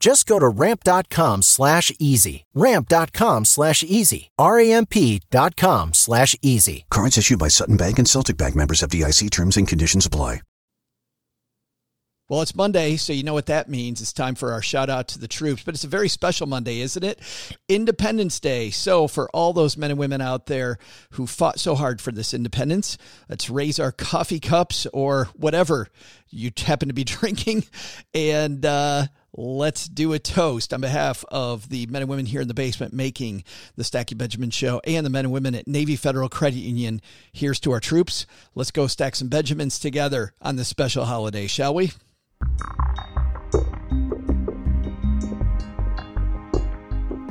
Just go to ramp.com slash easy. Ramp.com slash easy. R-A-M-P dot com slash easy. Cards issued by Sutton Bank and Celtic Bank members FDIC terms and conditions apply. Well, it's Monday, so you know what that means. It's time for our shout out to the troops, but it's a very special Monday, isn't it? Independence Day. So, for all those men and women out there who fought so hard for this independence, let's raise our coffee cups or whatever you happen to be drinking and uh, let's do a toast on behalf of the men and women here in the basement making the Stacking Benjamin show and the men and women at Navy Federal Credit Union. Here's to our troops. Let's go stack some Benjamins together on this special holiday, shall we?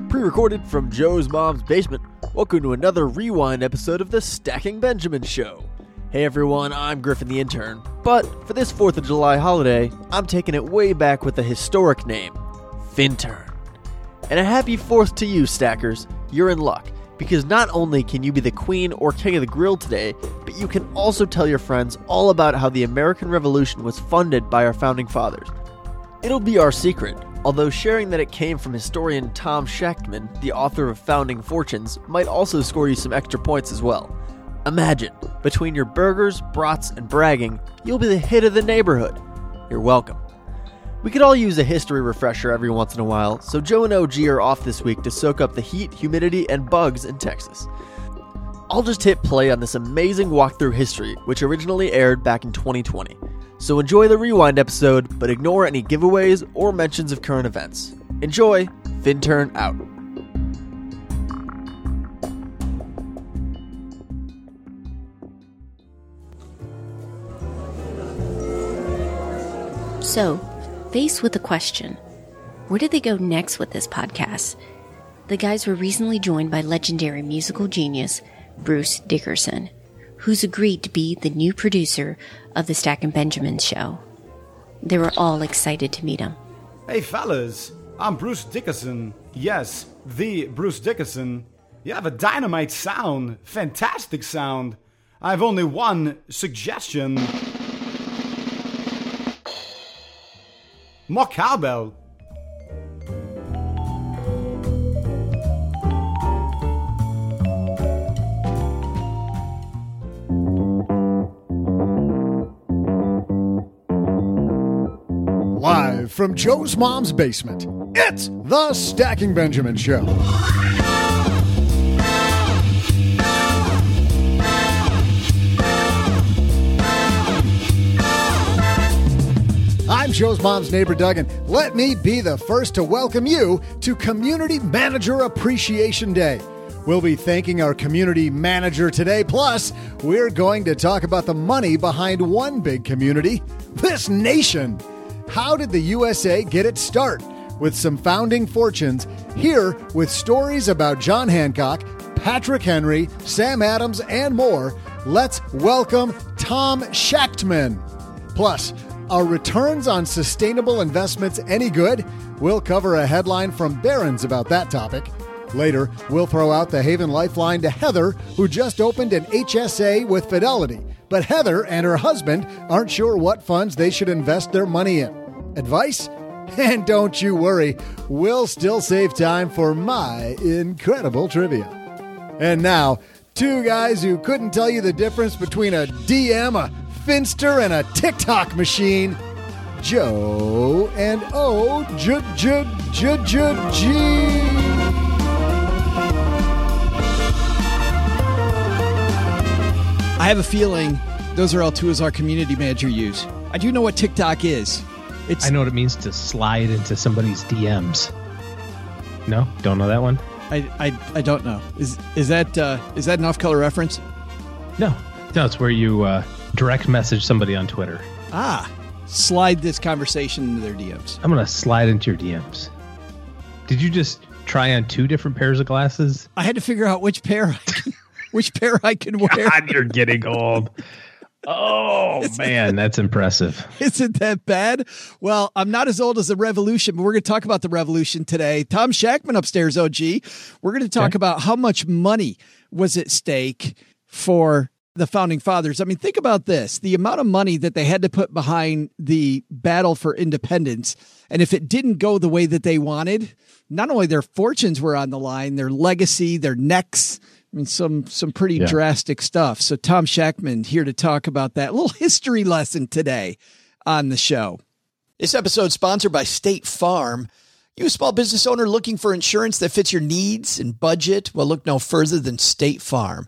Pre recorded from Joe's mom's basement, welcome to another rewind episode of the Stacking Benjamin Show. Hey everyone, I'm Griffin the intern, but for this 4th of July holiday, I'm taking it way back with a historic name Fintern. And a happy 4th to you, stackers. You're in luck, because not only can you be the queen or king of the grill today, but you can also tell your friends all about how the American Revolution was funded by our founding fathers. It'll be our secret, although sharing that it came from historian Tom Schachtman, the author of Founding Fortunes, might also score you some extra points as well. Imagine, between your burgers, brats, and bragging, you'll be the hit of the neighborhood. You're welcome. We could all use a history refresher every once in a while, so Joe and OG are off this week to soak up the heat, humidity, and bugs in Texas. I'll just hit play on this amazing walkthrough history, which originally aired back in 2020. So enjoy the rewind episode, but ignore any giveaways or mentions of current events. Enjoy! Fintern out. So, faced with the question, where did they go next with this podcast? The guys were recently joined by legendary musical genius Bruce Dickinson, who's agreed to be the new producer of the Stacking Benjamin show. They were all excited to meet him. Hey fellas, I'm Bruce Dickinson. Yes, the Bruce Dickinson. You have a dynamite sound, fantastic sound. I have only one suggestion. More cowbell. Live from Joe's mom's basement, it's the Stacking Benjamin Show. I'm Joe's mom's neighbor, Doug, and let me be the first to welcome you to Community Manager Appreciation Day. We'll be thanking our community manager today. Plus, we're going to talk about the money behind one big community this nation. How did the USA get its start? With some founding fortunes, here with stories about John Hancock, Patrick Henry, Sam Adams, and more, let's welcome Tom Schachtman. Plus, are returns on sustainable investments any good? We'll cover a headline from Barron's about that topic. Later, we'll throw out the Haven Lifeline to Heather, who just opened an HSA with Fidelity. But Heather and her husband aren't sure what funds they should invest their money in. Advice? And don't you worry, we'll still save time for my incredible trivia. And now, two guys who couldn't tell you the difference between a DM, a Finsta, and a TikTok machine. Joe and O J J J J G. I have a feeling those are all tools our community manager use. I do know what TikTok is. It's I know what it means to slide into somebody's DMs. No, don't know that one. I, I, I don't know. Is is that uh, is that an off color reference? No, no, it's where you uh, direct message somebody on Twitter. Ah, slide this conversation into their DMs. I'm gonna slide into your DMs. Did you just try on two different pairs of glasses? I had to figure out which pair, I can, which pair I could wear. God, you're getting old. Oh man, that's impressive. Isn't that bad? Well, I'm not as old as the revolution, but we're going to talk about the revolution today. Tom Schachtman upstairs, OG. We're going to talk Okay. about how much money was at stake for the founding fathers. I mean, think about this the amount of money that they had to put behind the battle for independence. And if it didn't go the way that they wanted, not only their fortunes were on the line, their legacy, their necks. I mean, some some pretty Yeah. drastic stuff. So Tom Schachtman here to talk about that. A little history lesson today on the show. This episode sponsored by State Farm. You a small business owner looking for insurance that fits your needs and budget? Well, look no further than State Farm.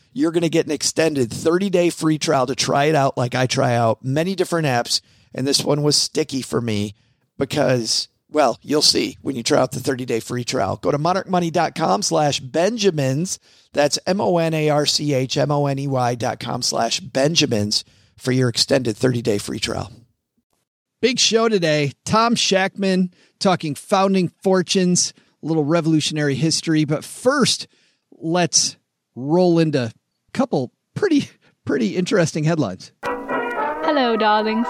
you're going to get an extended 30 day free trial to try it out like I try out many different apps. And this one was sticky for me because, well, you'll see when you try out the 30 day free trial. Go to monarchmoney.com slash Benjamins. That's M O N A R C H M O N E Y dot com slash Benjamins for your extended 30 day free trial. Big show today. Tom Schachtman talking founding fortunes, a little revolutionary history. But first, let's roll into couple pretty, pretty interesting headlines. Hello, darlings.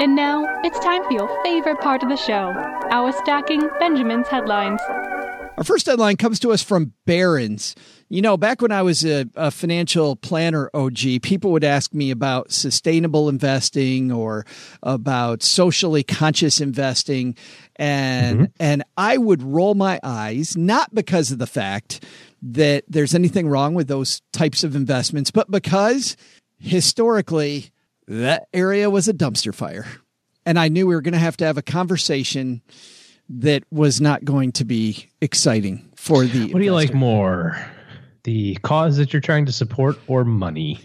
And now it's time for your favorite part of the show our Stacking Benjamin's headlines. Our first headline comes to us from Barron's. You know, back when I was a, a financial planner OG, people would ask me about sustainable investing or about socially conscious investing. And, mm-hmm. and I would roll my eyes, not because of the fact that there's anything wrong with those types of investments, but because historically that area was a dumpster fire. And I knew we were going to have to have a conversation that was not going to be exciting for the. What do you like more? The cause that you're trying to support or money?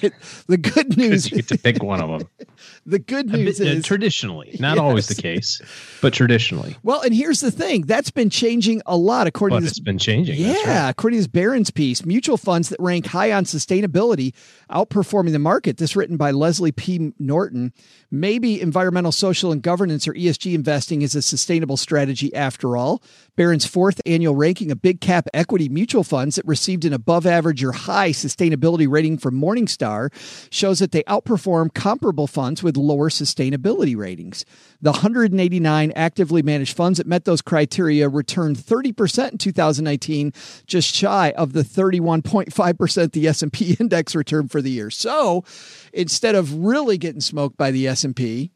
the good news. you get to pick one of them. the good news bit- uh, is traditionally, not always the case, but traditionally. well, and here's the thing that's been changing a lot according But to it's this been changing. Yeah, right. according to this Barron's piece, mutual funds that rank high on sustainability outperforming the market. This written by Leslie P. Norton. Maybe environmental, social, and governance or ESG investing is a sustainable strategy after all. Barron's fourth annual ranking of big cap equity mutual funds that received an above average or high sustainability rating from Morningstar shows that they outperform comparable funds with lower sustainability ratings. The 189 actively managed funds that met those criteria returned 30% in 2019, just shy of the 31.5% the S&P index returned for the year. So, instead of really getting smoked by the S&P,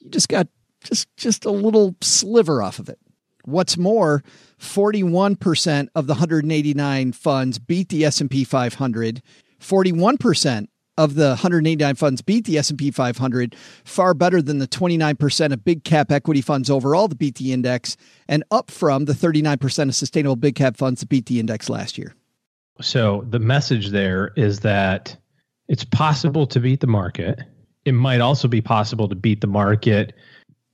you just got just just a little sliver off of it. What's more, 41% of the 189 funds beat the S&P 500. 41% of the 189 funds beat the S&P 500, far better than the 29% of big cap equity funds overall that beat the index and up from the 39% of sustainable big cap funds that beat the index last year. So the message there is that it's possible to beat the market. It might also be possible to beat the market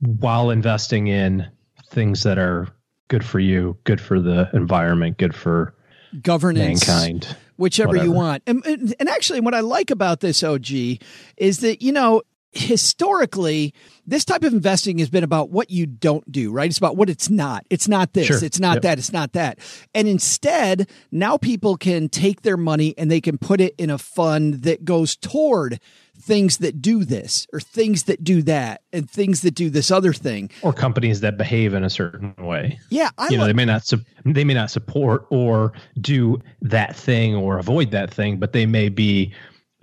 while investing in things that are good for you, good for the environment, good for Governance mankind. whichever you want. And and actually, what I like about this OG is that you know historically this type of investing has been about what you don't do right it's about what it's not it's not this Sure. it's not Yep. that it's not that and instead now people can take their money and they can put it in a fund that goes toward things that do this or things that do that and things that do this other thing Or companies that behave in a certain way. yeah i you know, like they may not su- they may not support or do that thing or avoid that thing, but they may be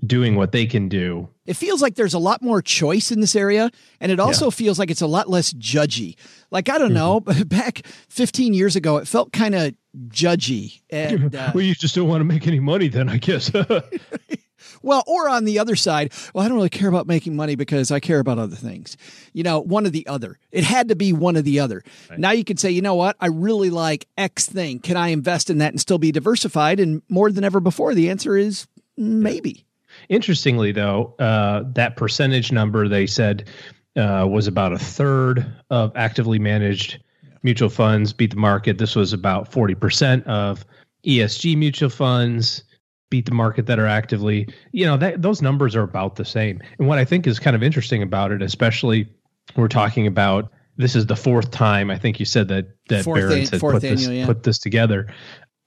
doing what they can do. It feels like there's a lot more choice in this area, and it also feels like it's a lot less judgy. Like I don't know, but back 15 years ago, it felt kind of judgy, and uh, well, you just don't want to make any money, then I guess. well, or on the other side, well, I don't really care about making money because I care about other things. You know, one or the other. It had to be one or the other. Now you can say, you know what, I really like X thing. Can I invest in that and still be diversified? And more than ever before, the answer is maybe. Interestingly, though, uh, that percentage number they said uh, was about a third of actively managed mutual funds beat the market. This was about 40% of ESG mutual funds beat the market that are actively, you know, that those numbers are about the same. And what I think is kind of interesting about it, especially we're talking about this is the fourth time I think you said that that Fourth Barron's had put this yeah. put this together.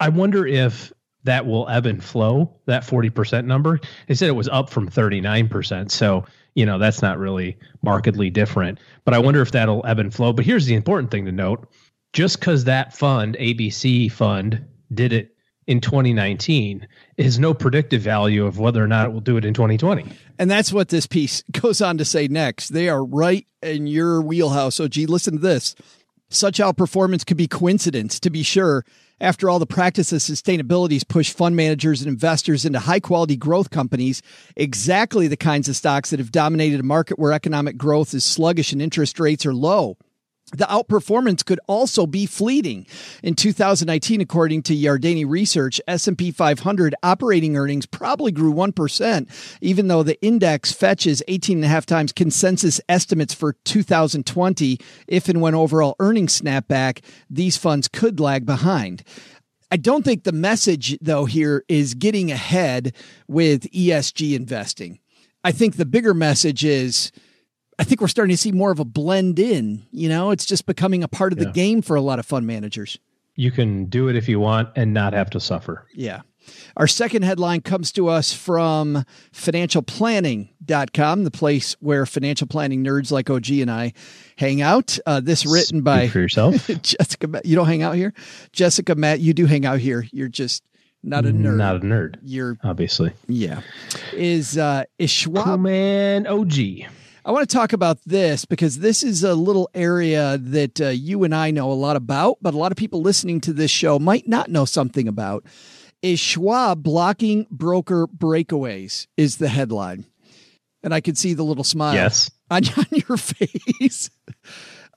I wonder if that will ebb and flow that 40% number. They said it was up from 39%. So, you know, that's not really markedly different. But I wonder if that'll ebb and flow. But here's the important thing to note just because that fund, ABC fund, did it in 2019 is no predictive value of whether or not it will do it in 2020. And that's what this piece goes on to say next. They are right in your wheelhouse. So, gee, listen to this. Such outperformance could be coincidence, to be sure. After all, the practice of sustainability pushed fund managers and investors into high quality growth companies, exactly the kinds of stocks that have dominated a market where economic growth is sluggish and interest rates are low. The outperformance could also be fleeting. In 2019, according to Yardeni Research, S&P 500 operating earnings probably grew 1%, even though the index fetches 18 and a half times consensus estimates for 2020. If and when overall earnings snap back, these funds could lag behind. I don't think the message, though, here is getting ahead with ESG investing. I think the bigger message is I think we're starting to see more of a blend in. You know, it's just becoming a part of the game for a lot of fund managers. You can do it if you want and not have to suffer. Yeah. Our second headline comes to us from financialplanning.com, the place where financial planning nerds like OG and I hang out. Uh, this written by for yourself. Jessica. You don't hang out here? Jessica, Matt, you do hang out here. You're just not a nerd. Not a nerd, You're, obviously. yeah. Is, uh, is Schwab Cool man OG. I want to talk about this because this is a little area that uh, you and I know a lot about, but a lot of people listening to this show might not know something about. Is Schwab blocking broker breakaways? Is the headline. And I can see the little smile Yes. on, on your face.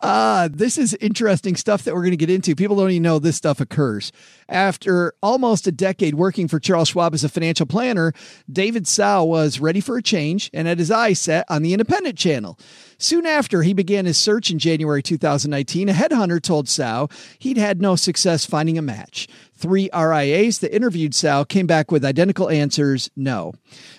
Uh, this is interesting stuff that we're going to get into. People don't even know this stuff occurs. After almost a decade working for Charles Schwab as a financial planner, David Tso was ready for a change and had his eyes set on the independent channel. Soon after he began his search in January 2019, a headhunter told Tso he'd had no success finding a match. Three RIAs that interviewed Tso came back with identical answers no.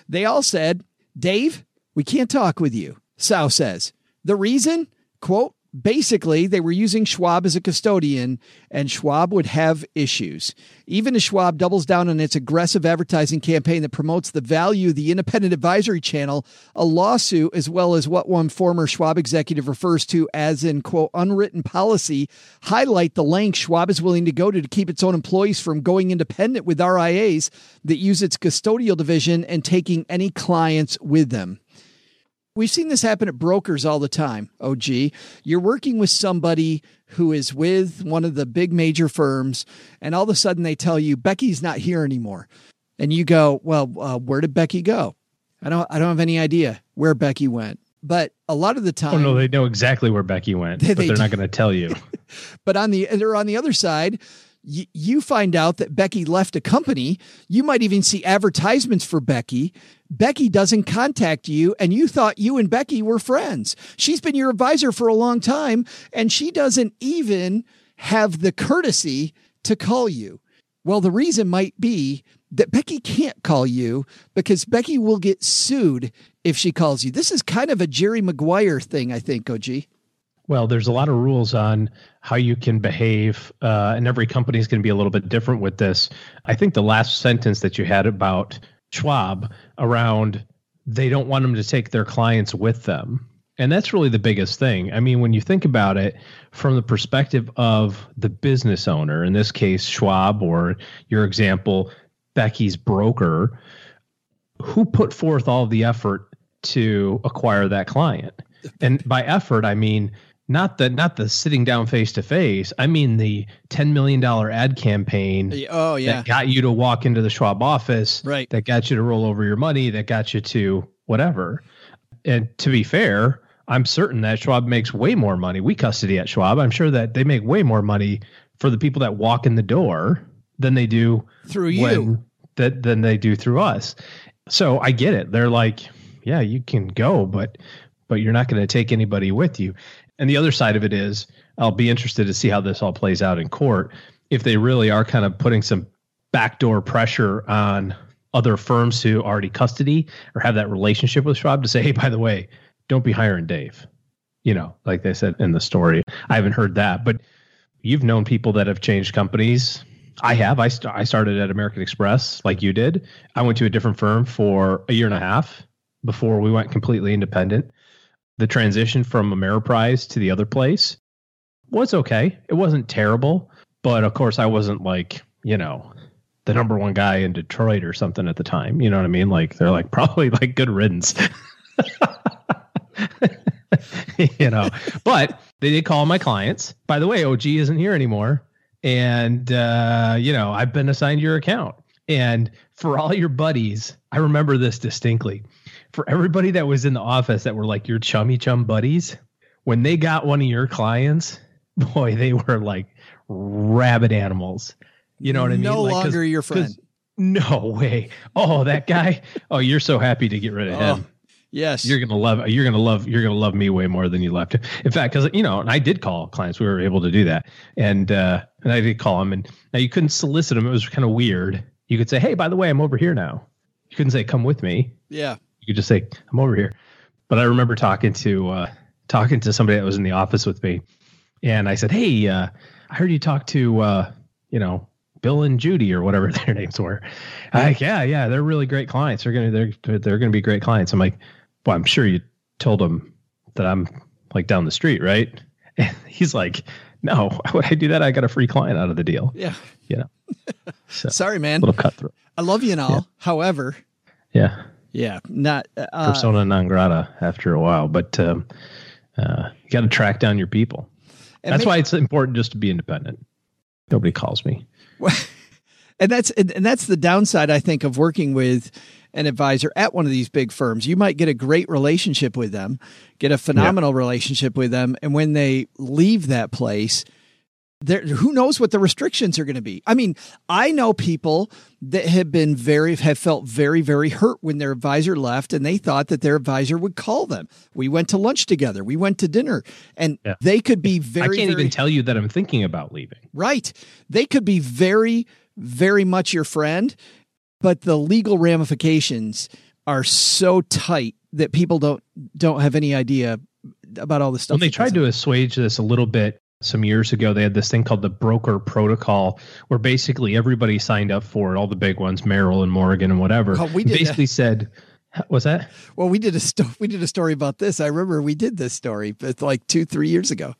They all said, Dave, we can't talk with you. Tso says, the reason? Quote, basically they were using Schwab as a custodian and Schwab would have issues. Even as Schwab doubles down on its aggressive advertising campaign that promotes the value of the independent advisory channel, a lawsuit as well as what one former Schwab executive refers to as in quote unwritten policy highlight the length Schwab is willing to go to to keep its own employees from going independent with RIAs that use its custodial division and taking any clients with them. We've seen this happen at brokers all the time. OG, you're working with somebody who is with one of the big major firms, and all of a sudden they tell you Becky's not here anymore, and you go, "Well, uh, where did Becky go?" I don't, I don't have any idea where Becky went. But a lot of the time, oh no, they know exactly where Becky went, They- but they they're do. not going to tell you. but on the or on the other side y- you find out that becky left a company. You might even see advertisements for becky. Becky doesn't contact you and you thought you and becky were friends. She's been your advisor for a long time and she doesn't even have the courtesy to call you. Well the reason might be that becky can't call you because becky will get sued if she calls you. This is kind of a jerry maguire thing i think og Well, there's a lot of rules on how you can behave, uh, and every company is going to be a little bit different with this. I think the last sentence that you had about Schwab around they don't want them to take their clients with them. And that's really the biggest thing. I mean, when you think about it from the perspective of the business owner, in this case, Schwab, or your example, Becky's broker, who put forth all the effort to acquire that client? And by effort, I mean not the not the sitting down face to face. I mean the ten million dollar ad campaign oh yeah that got you to walk into the Schwab office, Right. That got you to roll over your money, that got you to whatever. And to be fair, I'm certain that Schwab makes way more money. We custody at Schwab. I'm sure that they make way more money for the people that walk in the door than they do through you that than they do through us. So I get it. They're like, yeah, you can go, but but you're not going to take anybody with you. And the other side of it is, I'll be interested to see how this all plays out in court. If they really are kind of putting some backdoor pressure on other firms who already custody or have that relationship with Schwab to say, hey, by the way, don't be hiring Dave. You know, like they said in the story. I haven't heard that, but you've known people that have changed companies. I have. I, st- I started at American Express like you did. I went to a different firm for a year and a half before we went completely independent. The transition from Ameriprise to the other place was okay. It wasn't terrible, but of course I wasn't like, you know, the number one guy in Detroit or something at the time. You know what I mean? Like they're like probably like good riddance. you know, but they did call my clients. By the way, OG isn't here anymore. And, uh, you know, I've been assigned your account. And for all your buddies, I remember this distinctly. For everybody that was in the office that were like your chummy chum buddies, when they got one of your clients, boy, they were like rabid animals. You know what I mean? No Like, 'cause- longer your 'cause- friend. No way. Oh, that guy. oh, you're so happy to get rid of Oh, him. Yes. You're gonna love. You're gonna love. You're gonna love me way more than you left him. In fact, because you know, and I did call clients. We were able to do that, and uh, and I did call them. And now you couldn't solicit them. It was kind of weird. You could say, "Hey, by the way, I'm over here now." You couldn't say, "Come with me." yeah. You could just say, "I'm over here." But I remember talking to uh, talking to somebody that was in the office with me, and I said, "Hey, uh, I heard you talk to uh, you know Bill and Judy or whatever their names were." Like, yeah, yeah, they're really great clients. They're gonna they're they're gonna be great clients. I'm like, well, I'm sure you told them that I'm like down the street, right? And he's like, no, why would I do that? I got a free client out of the deal. Yeah. You know, so Sorry, man. little cutthroat. I love you and all. However, Yeah, yeah, not uh, persona non grata after a while, but um, uh, you got to track down your people. That's why it's important just to be independent. Nobody calls me. and that's and, and that's the downside I think of working with an advisor at one of these big firms, you might get a great relationship with them, get a phenomenal relationship with them. And when they leave that place, there who knows what the restrictions are going to be i mean i know people that have been very have felt very very hurt when their advisor left and they thought that their advisor would call them we went to lunch together we went to dinner and Yeah. they could be very I can't very- even tell you that I'm thinking about leaving. Right. They could be very, very much your friend, but the legal ramifications are so tight that people don't don't have any idea about all the stuff. When they tried to assuage this a little bit some years ago, they had this thing called the broker protocol, where basically everybody signed up for it, all the big ones, Merrill and Morgan and whatever. Oh, we did basically said, "Was that?" Well, we did a sto- we did a story about this. I remember we did this story, but like two, three years ago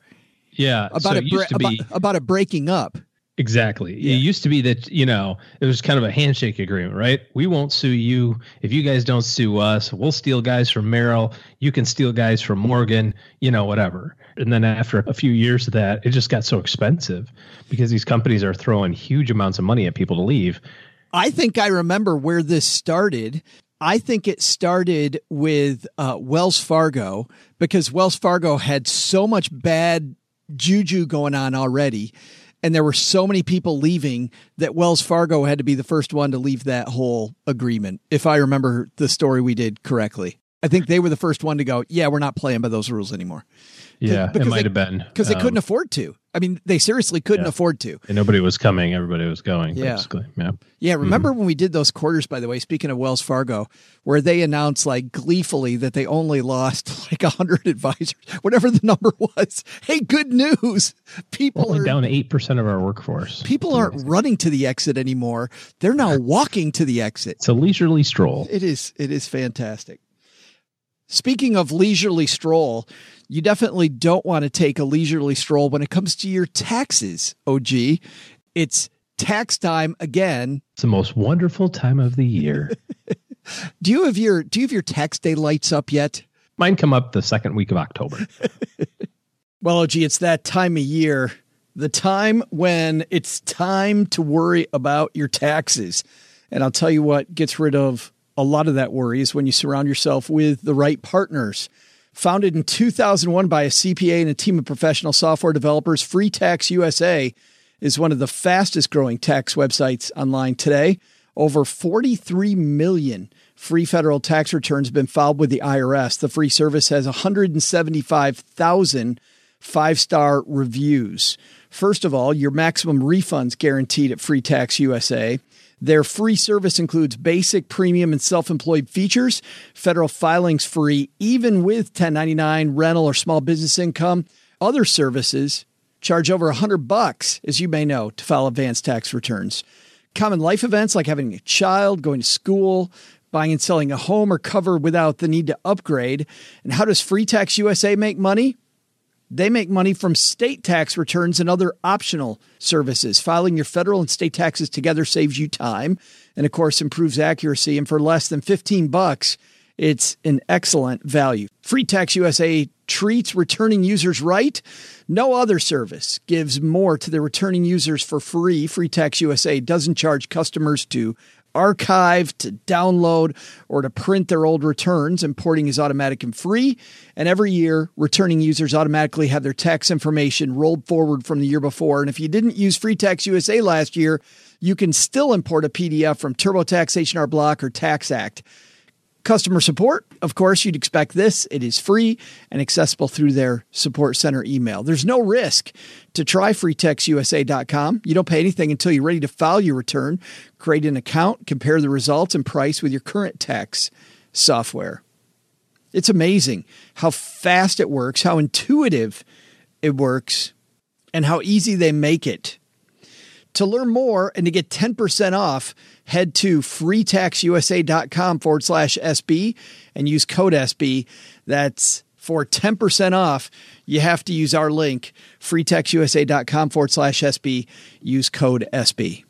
Yeah, about so used bre- to be about, about it breaking up. exactly. Yeah. It used to be that you know it was kind of a handshake agreement, right? We won't sue you if you guys don't sue us. We'll steal guys from Merrill. You can steal guys from Morgan. You know, whatever. And then after a few years of that, it just got so expensive because these companies are throwing huge amounts of money at people to leave. I think I remember where this started. I think it started with uh, Wells Fargo because Wells Fargo had so much bad juju going on already. And there were so many people leaving that Wells Fargo had to be the first one to leave that whole agreement, if I remember the story we did correctly. I think they were the first one to go, yeah, we're not playing by those rules anymore. Yeah, it might they- have been Because they Um, couldn't afford to. I mean, they seriously couldn't Yeah. afford to. and nobody was coming. Everybody was going. Yeah. basically. Yeah. Yeah, remember when we did those quarters, by the way, speaking of Wells Fargo, where they announced like gleefully that they only lost like 100 advisors, whatever the number was. Hey, good news. People Only are down eight percent of our workforce. people aren't running to the exit anymore. They're now walking to the exit. It's a leisurely stroll. It is it is fantastic. Speaking of leisurely stroll, you definitely don't want to take a leisurely stroll when it comes to your taxes, OG. It's tax time again. It's the most wonderful time of the year. Do you have your do you have your tax day lights up yet? Mine come up the second week of October. Well, OG, it's that time of year, the time when it's time to worry about your taxes. And I'll tell you what gets rid of a lot of that worry is when you surround yourself with the right partners. Founded in 2001 by a CPA and a team of professional software developers, Free Tax USA is one of the fastest growing tax websites online today. Over 43 million free federal tax returns have been filed with the IRS. The free service has 175,000 five star reviews. First of all, your maximum refunds guaranteed at Free Tax USA. Their free service includes basic, premium, and self employed features. Federal filings free, even with 1099 rental or small business income. Other services charge over 100 bucks, as you may know, to file advanced tax returns. Common life events like having a child, going to school, buying and selling a home are covered without the need to upgrade. And how does Free Tax USA make money? They make money from state tax returns and other optional services. Filing your federal and state taxes together saves you time and of course improves accuracy and for less than 15 bucks, it's an excellent value. Free Tax USA treats returning users right. No other service gives more to the returning users for free. Free Tax USA doesn't charge customers to archive, to download, or to print their old returns. Importing is automatic and free. And every year, returning users automatically have their tax information rolled forward from the year before. And if you didn't use Free Tax USA last year, you can still import a PDF from TurboTax, H&R Block, or Tax Act. Customer support, of course, you'd expect this. It is free and accessible through their support center email. There's no risk to try freetaxusa.com. You don't pay anything until you're ready to file your return. Create an account, compare the results and price with your current tax software. It's amazing how fast it works, how intuitive it works, and how easy they make it. To learn more and to get 10% off, head to freetaxusa.com forward slash SB and use code SB. That's for 10% off. You have to use our link, freetaxusa.com forward slash SB. Use code SB.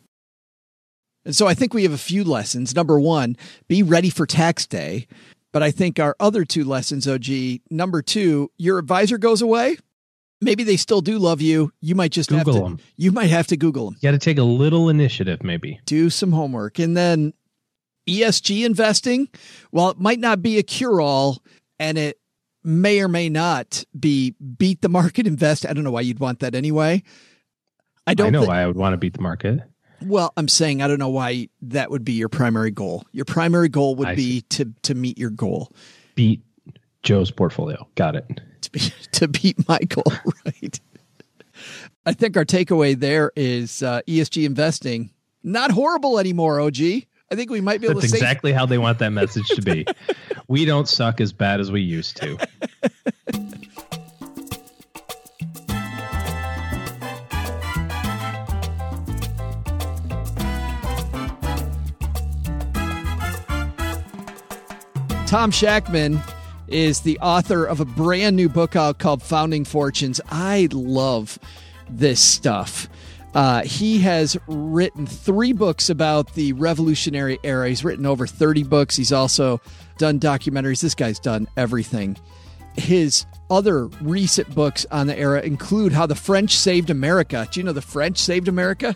And so I think we have a few lessons. Number one, be ready for tax day. But I think our other two lessons, OG, number two, your advisor goes away. Maybe they still do love you. You might just have Google them. you might have to Google them You got to take a little initiative, maybe. do some homework. And then ESG investing, while it might not be a cure all and it may or may not be beat the market invest. I don't know why you'd want that anyway. I don't I know why I would want to beat the market. Well, I'm saying I don't know why that would be your primary goal. Your primary goal would I be see. to to meet your goal. Beat Joe's portfolio. Got it. To, be, to beat Michael, right? I think our takeaway there is uh, ESG investing not horrible anymore. OG, I think we might be able That's to. That's exactly how they want that message to be. we don't suck as bad as we used to. Tom Schachtman is the author of a brand new book out called Founding Fortunes. I love this stuff. Uh, he has written three books about the revolutionary era. He's written over 30 books. He's also done documentaries. This guy's done everything. His other recent books on the era include How the French Saved America. Do you know the French saved America?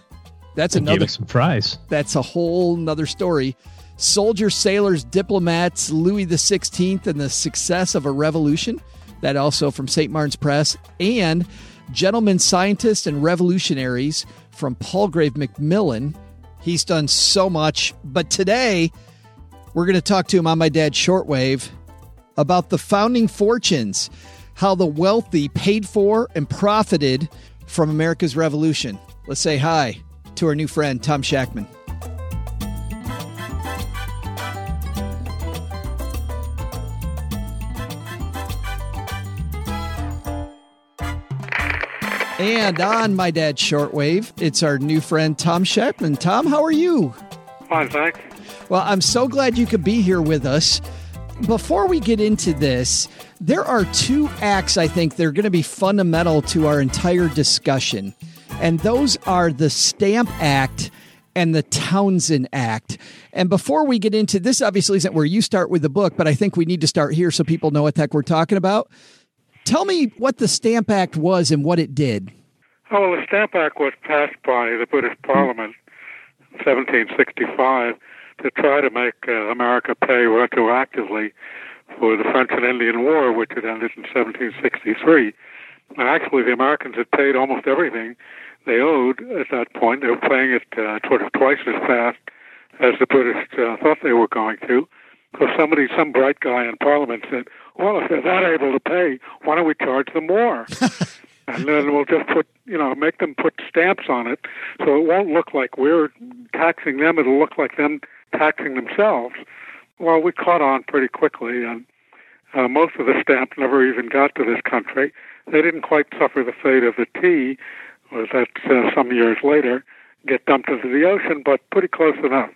That's another fries. That's a whole nother story. Soldiers, sailors, diplomats, Louis Sixteenth, and the success of a revolution. That also from St. Martin's Press and Gentlemen Scientists and Revolutionaries from Palgrave Macmillan. He's done so much, but today we're going to talk to him on my dad's shortwave about the founding fortunes, how the wealthy paid for and profited from America's revolution. Let's say hi to our new friend, Tom Schachtman. And on my dad's shortwave, it's our new friend Tom Schachtman. Tom, how are you? Fine, thanks. Well, I'm so glad you could be here with us. Before we get into this, there are two acts I think they're going to be fundamental to our entire discussion. And those are the Stamp Act and the Townshend Act. And before we get into this, obviously isn't where you start with the book, but I think we need to start here so people know what the heck we're talking about. Tell me what the Stamp Act was and what it did. Oh, well, the Stamp Act was passed by the British Parliament in 1765 to try to make uh, America pay retroactively for the French and Indian War, which had ended in 1763. And actually, the Americans had paid almost everything they owed at that point. They were paying it uh, sort of twice as fast as the British uh, thought they were going to. So somebody, some bright guy in Parliament said, well, if they're that able to pay, why don't we charge them more? and then we'll just put, you know, make them put stamps on it, so it won't look like we're taxing them. It'll look like them taxing themselves. Well, we caught on pretty quickly, and uh, most of the stamps never even got to this country. They didn't quite suffer the fate of the tea, was that uh, some years later get dumped into the ocean, but pretty close enough.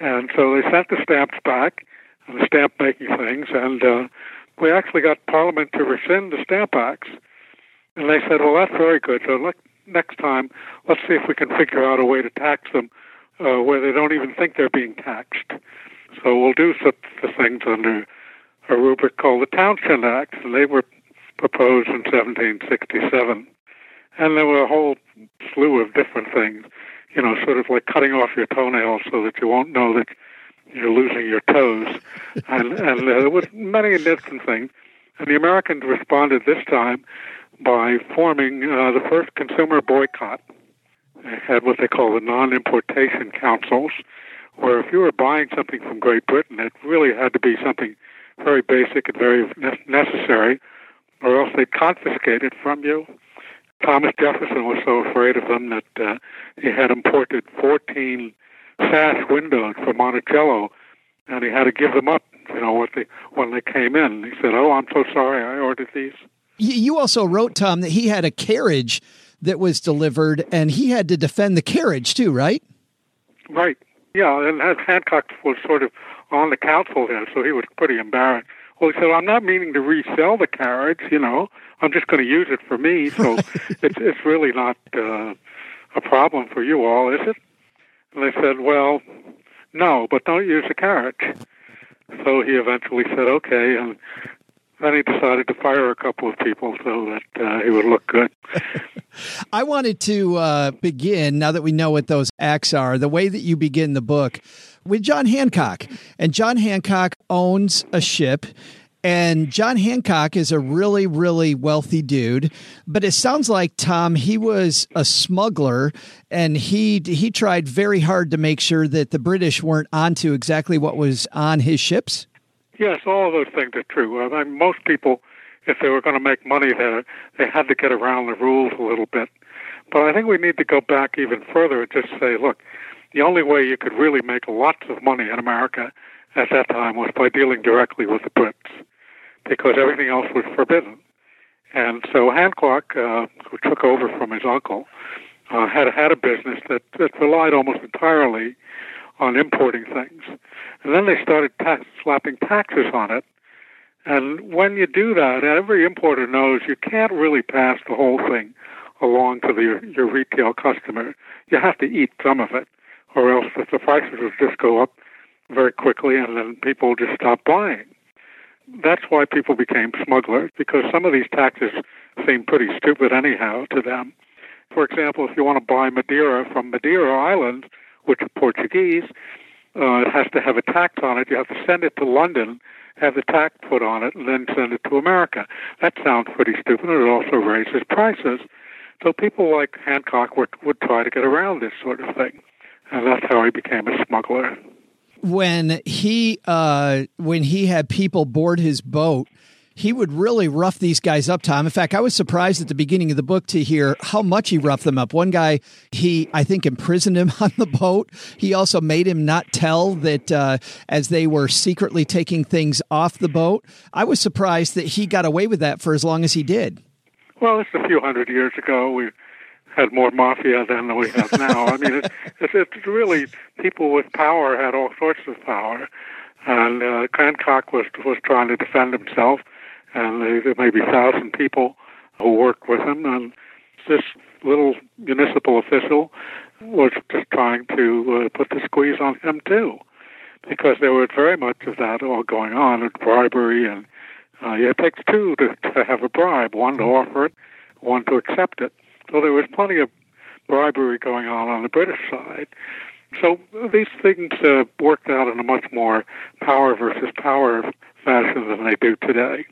And so they sent the stamps back, the stamp making things, and uh, we actually got Parliament to rescind the Stamp Acts. And they said, well, that's very good. So let, next time, let's see if we can figure out a way to tax them uh, where they don't even think they're being taxed. So we'll do such things under a rubric called the Townshend Act, and they were proposed in 1767. And there were a whole slew of different things, you know, sort of like cutting off your toenails so that you won't know that you're losing your toes, and and uh, there was many different things. And the Americans responded this time by forming uh, the first consumer boycott. They had what they call the non-importation councils, where if you were buying something from Great Britain, it really had to be something very basic and very necessary, or else they'd confiscate it from you. Thomas Jefferson was so afraid of them that uh, he had imported 14 sash windows for Monticello, and he had to give them up. You know what they when they came in. He said, "Oh, I'm so sorry, I ordered these." You also wrote Tom that he had a carriage that was delivered, and he had to defend the carriage too, right? Right. Yeah, and Hancock was sort of on the council there, so he was pretty embarrassed. Well, he said, "I'm not meaning to resell the carriage. You know, I'm just going to use it for me. So it's it's really not uh, a problem for you all, is it?" And they said, well, no, but don't use a carriage. So he eventually said, okay, and Then he decided to fire a couple of people so that uh, he would look good. I wanted to uh, begin, now that we know what those acts are, the way that you begin the book with John Hancock. And John Hancock owns a ship. And John Hancock is a really, really wealthy dude, but it sounds like Tom he was a smuggler, and he he tried very hard to make sure that the British weren't onto exactly what was on his ships. Yes, all of those things are true. I mean, most people, if they were going to make money there, they had to get around the rules a little bit. But I think we need to go back even further and just say, look, the only way you could really make lots of money in America at that time was by dealing directly with the Brits, because everything else was forbidden. And so Hancock, uh, who took over from his uncle, uh, had had a business that, that relied almost entirely on importing things. And then they started tax, slapping taxes on it. And when you do that, every importer knows you can't really pass the whole thing along to the, your, retail customer. You have to eat some of it, or else the prices will just go up very quickly and then people just stop buying. That's why people became smugglers, because some of these taxes seem pretty stupid anyhow to them. For example, if you want to buy Madeira from Madeira Island, which are Portuguese, uh, it has to have a tax on it. You have to send it to London, have the tax put on it, and then send it to America. That sounds pretty stupid. And it also raises prices. So people like Hancock would, would try to get around this sort of thing. And that's how he became a smuggler. When he uh, when he had people board his boat, he would really rough these guys up, Tom. In fact, I was surprised at the beginning of the book to hear how much he roughed them up. One guy, he, I think, imprisoned him on the boat. He also made him not tell that uh, as they were secretly taking things off the boat. I was surprised that he got away with that for as long as he did. Well, it's a few hundred years ago. We had more mafia than we have now. I mean, it's, it's, it's really people with power had all sorts of power. And uh, Hancock was was trying to defend himself and there may be thousand people who worked with him. And this little municipal official was just trying to uh, put the squeeze on him too, because there was very much of that all going on, and bribery, and uh, it takes two to, to have a bribe: one to offer it, one to accept it. So there was plenty of bribery going on on the British side. So these things uh, worked out in a much more power versus power fashion than they do today.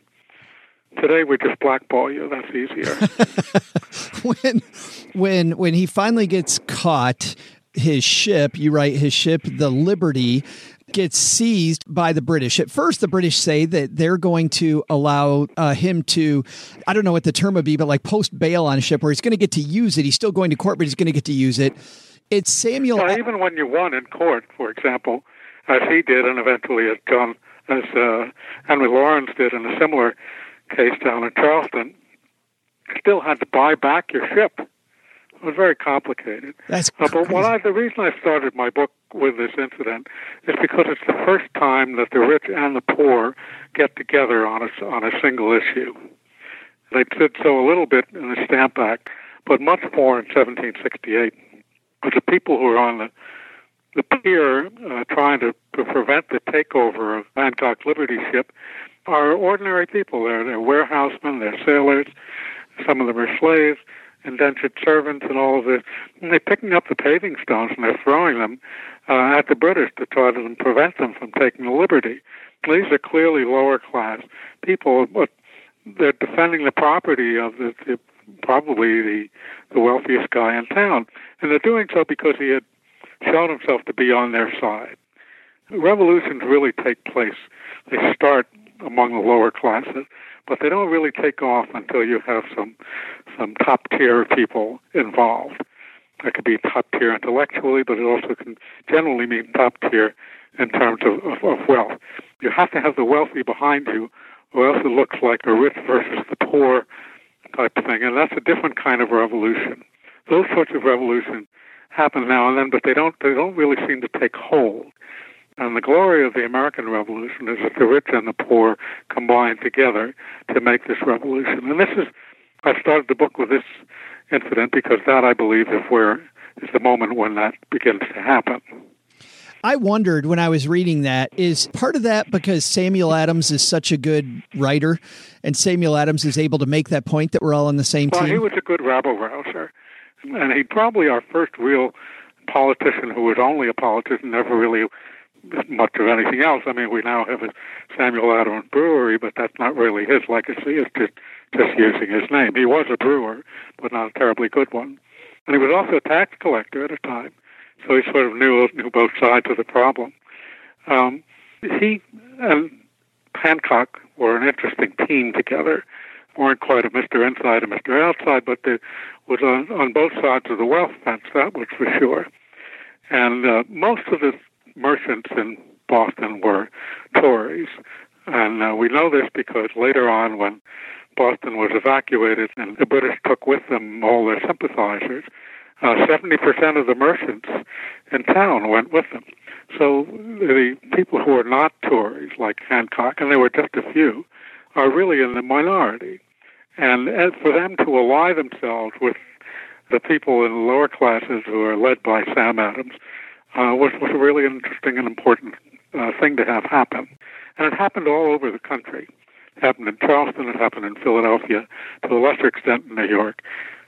Today we just blackball you. That's easier. when when when he finally gets caught, his ship, you write his ship, the Liberty, gets seized by the British. At first, the British say that they're going to allow uh, him to, I don't know what the term would be, but like post bail on a ship where he's going to get to use it. He's still going to court, but he's going to get to use it. It's Samuel. Well, even when you won in court, for example, as he did, and eventually as John, as uh, Henry Laurens did in a similar case down in Charleston, still had to buy back your ship. It was very complicated. That's uh, but what I, the reason I started my book with this incident is because it's the first time that the rich and the poor get together on a, on a single issue. They did so a little bit in the Stamp Act, but much more in 1768. With the people who were on the the pier uh, trying to, prevent the takeover of Hancock's Liberty ship are ordinary people. They're, they're warehousemen, they're sailors, some of them are slaves, indentured servants, and all of this. And they're picking up the paving stones and they're throwing them uh, at the British to try to prevent them from taking the liberty. These are clearly lower class people, but they're defending the property of the, the probably the, the wealthiest guy in town. And they're doing so because he had shown himself to be on their side. Revolutions really take place. They start among the lower classes, but they don't really take off until you have some some top tier people involved. That could be top tier intellectually, but it also can generally mean top tier in terms of, of, of wealth. You have to have the wealthy behind you, or else it looks like a rich versus the poor type of thing, and that's a different kind of revolution. Those sorts of revolutions happen now and then, but they don't they don't really seem to take hold. And the glory of the American Revolution is that the rich and the poor combine together to make this revolution. And this is, I started the book with this incident because that, I believe, is where is the moment when that begins to happen. I wondered when I was reading that is part of that because Samuel Adams is such a good writer, and Samuel Adams is able to make that point that we're all on the same well, team. Well, he was a good rabble rouser, and he probably our first real politician who was only a politician, never really much of anything else. I mean, we now have a Samuel Adams brewery, but that's not really his legacy. It's just just using his name. He was a brewer, but not a terribly good one. And he was also a tax collector at a time, so he sort of knew knew both sides of the problem. Um, he and Hancock were an interesting team together. weren't quite a Mr. Inside and Mr. Outside, but they was on, on both sides of the wealth fence, that was for sure. And uh, most of the merchants in Boston were Tories. And uh, we know this because later on, when Boston was evacuated and the British took with them all their sympathizers, uh, 70% of the merchants in town went with them. So the people who are not Tories, like Hancock, and there were just a few, are really in the minority. And for them to ally themselves with the people in the lower classes who are led by Sam Adams uh, was, was a really interesting and important uh, thing to have happen. And it happened all over the country. It happened in Charleston, it happened in Philadelphia, to a lesser extent in New York.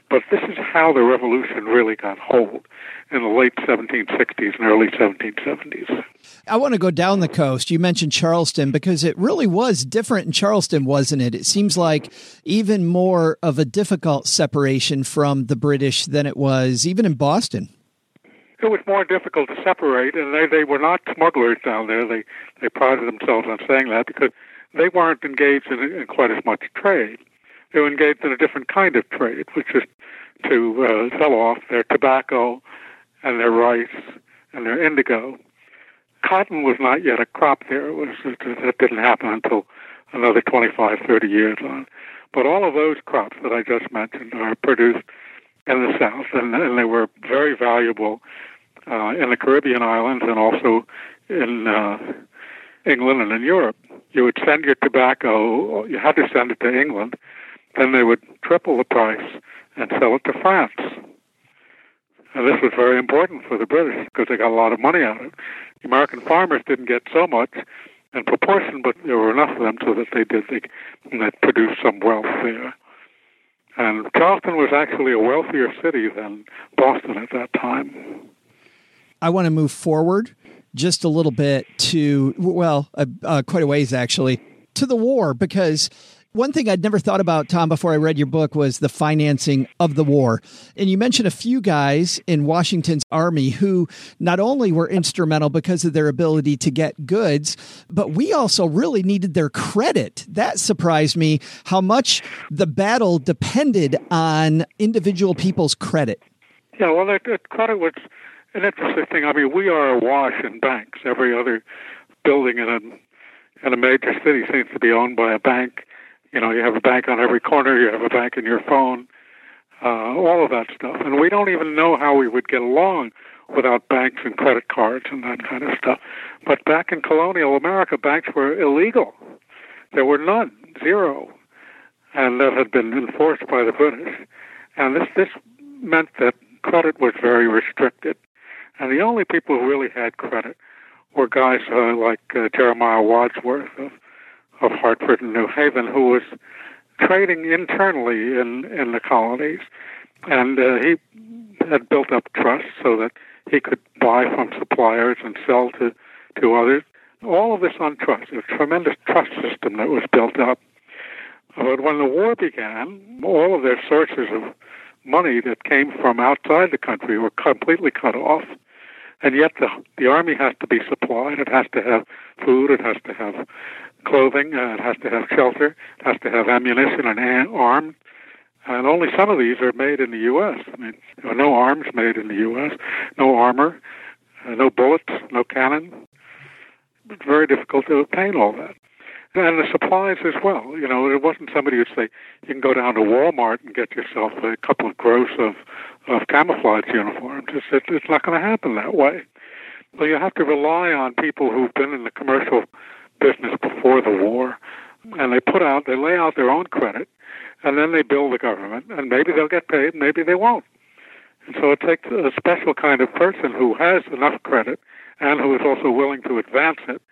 But this is how the revolution really got hold in the late 1760s and early 1770s. I want to go down the coast. You mentioned Charleston because it really was different in Charleston, wasn't it? It seems like even more of a difficult separation from the British than it was even in Boston. It was more difficult to separate, and they, they were not smugglers down there. They they prided themselves on saying that because they weren't engaged in, in quite as much trade. They were engaged in a different kind of trade, which is to uh, sell off their tobacco and their rice and their indigo. Cotton was not yet a crop there. It was it didn't happen until another 25, 30 years on. But all of those crops that I just mentioned are produced in the South, and, and they were very valuable uh, in the Caribbean islands and also in uh, England and in Europe. You would send your tobacco, you had to send it to England, then they would triple the price and sell it to France. And this was very important for the British because they got a lot of money out of it. The American farmers didn't get so much in proportion, but there were enough of them so that they did they, that produced some wealth there. And Charleston was actually a wealthier city than Boston at that time. I want to move forward just a little bit to, well, uh, uh, quite a ways actually, to the war because one thing I'd never thought about, Tom, before I read your book was the financing of the war. And you mentioned a few guys in Washington's army who not only were instrumental because of their ability to get goods, but we also really needed their credit. That surprised me how much the battle depended on individual people's credit. Yeah, well, that credit was an interesting thing. I mean, we are awash in banks. Every other building in a in a major city seems to be owned by a bank you know, you have a bank on every corner, you have a bank in your phone, uh, all of that stuff. And we don't even know how we would get along without banks and credit cards and that kind of stuff. But back in colonial America, banks were illegal. There were none, zero. And that had been enforced by the British. And this, this meant that credit was very restricted. And the only people who really had credit were guys uh, like uh, Jeremiah Wadsworth of of Hartford and New Haven who was trading internally in, in the colonies. And uh, he had built up trust so that he could buy from suppliers and sell to, to others. All of this on trust, a tremendous trust system that was built up. But when the war began, all of their sources of money that came from outside the country were completely cut off. And yet the, the army has to be supplied. It has to have food. It has to have clothing. Uh, it has to have shelter. It has to have ammunition and arms. And only some of these are made in the U.S. I mean, there are no arms made in the U.S., no armor, uh, no bullets, no cannon. It's very difficult to obtain all that. And the supplies as well. You know, it wasn't somebody who'd say, you can go down to Walmart and get yourself a couple of gross of, of camouflage uniforms. It's, it's not going to happen that way. So you have to rely on people who've been in the commercial business before the war, and they put out, they lay out their own credit, and then they bill the government, and maybe they'll get paid, maybe they won't. And so it takes a special kind of person who has enough credit and who is also willing to advance it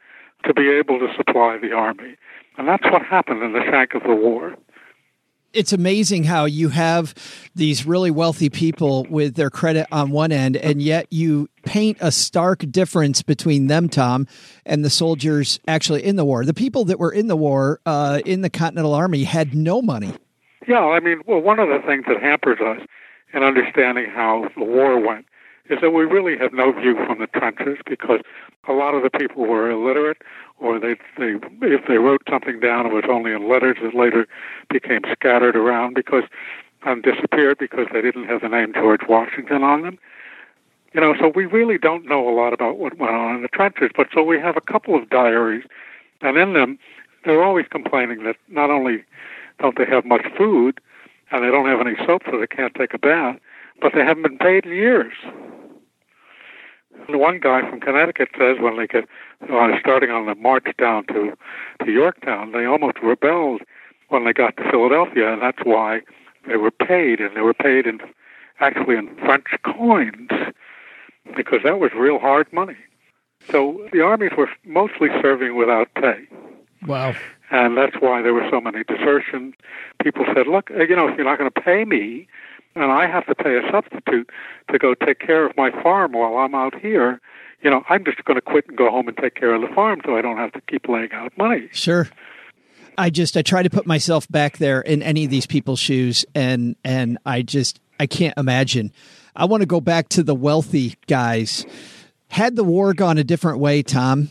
to be able to supply the army. And that's what happened in the shank of the war it's amazing how you have these really wealthy people with their credit on one end, and yet you paint a stark difference between them, Tom, and the soldiers actually in the war. The people that were in the war uh, in the Continental Army had no money. Yeah, I mean, well, one of the things that hampers us in understanding how the war went is that we really have no view from the trenches because a lot of the people were illiterate or they they if they wrote something down it was only in letters that later became scattered around because and disappeared because they didn't have the name George Washington on them. You know, so we really don't know a lot about what went on in the trenches, but so we have a couple of diaries and in them they're always complaining that not only don't they have much food and they don't have any soap so they can't take a bath, but they haven't been paid in years. One guy from Connecticut says when they get uh, starting on the march down to to Yorktown, they almost rebelled when they got to Philadelphia, and that's why they were paid, and they were paid in actually in French coins because that was real hard money. So the armies were mostly serving without pay. Wow. And that's why there were so many desertions. People said, look, you know, if you're not going to pay me, and I have to pay a substitute to go take care of my farm while I'm out here, you know, I'm just going to quit and go home and take care of the farm so I don't have to keep laying out money. Sure. I just I try to put myself back there in any of these people's shoes and and I just I can't imagine. I want to go back to the wealthy guys. Had the war gone a different way, Tom,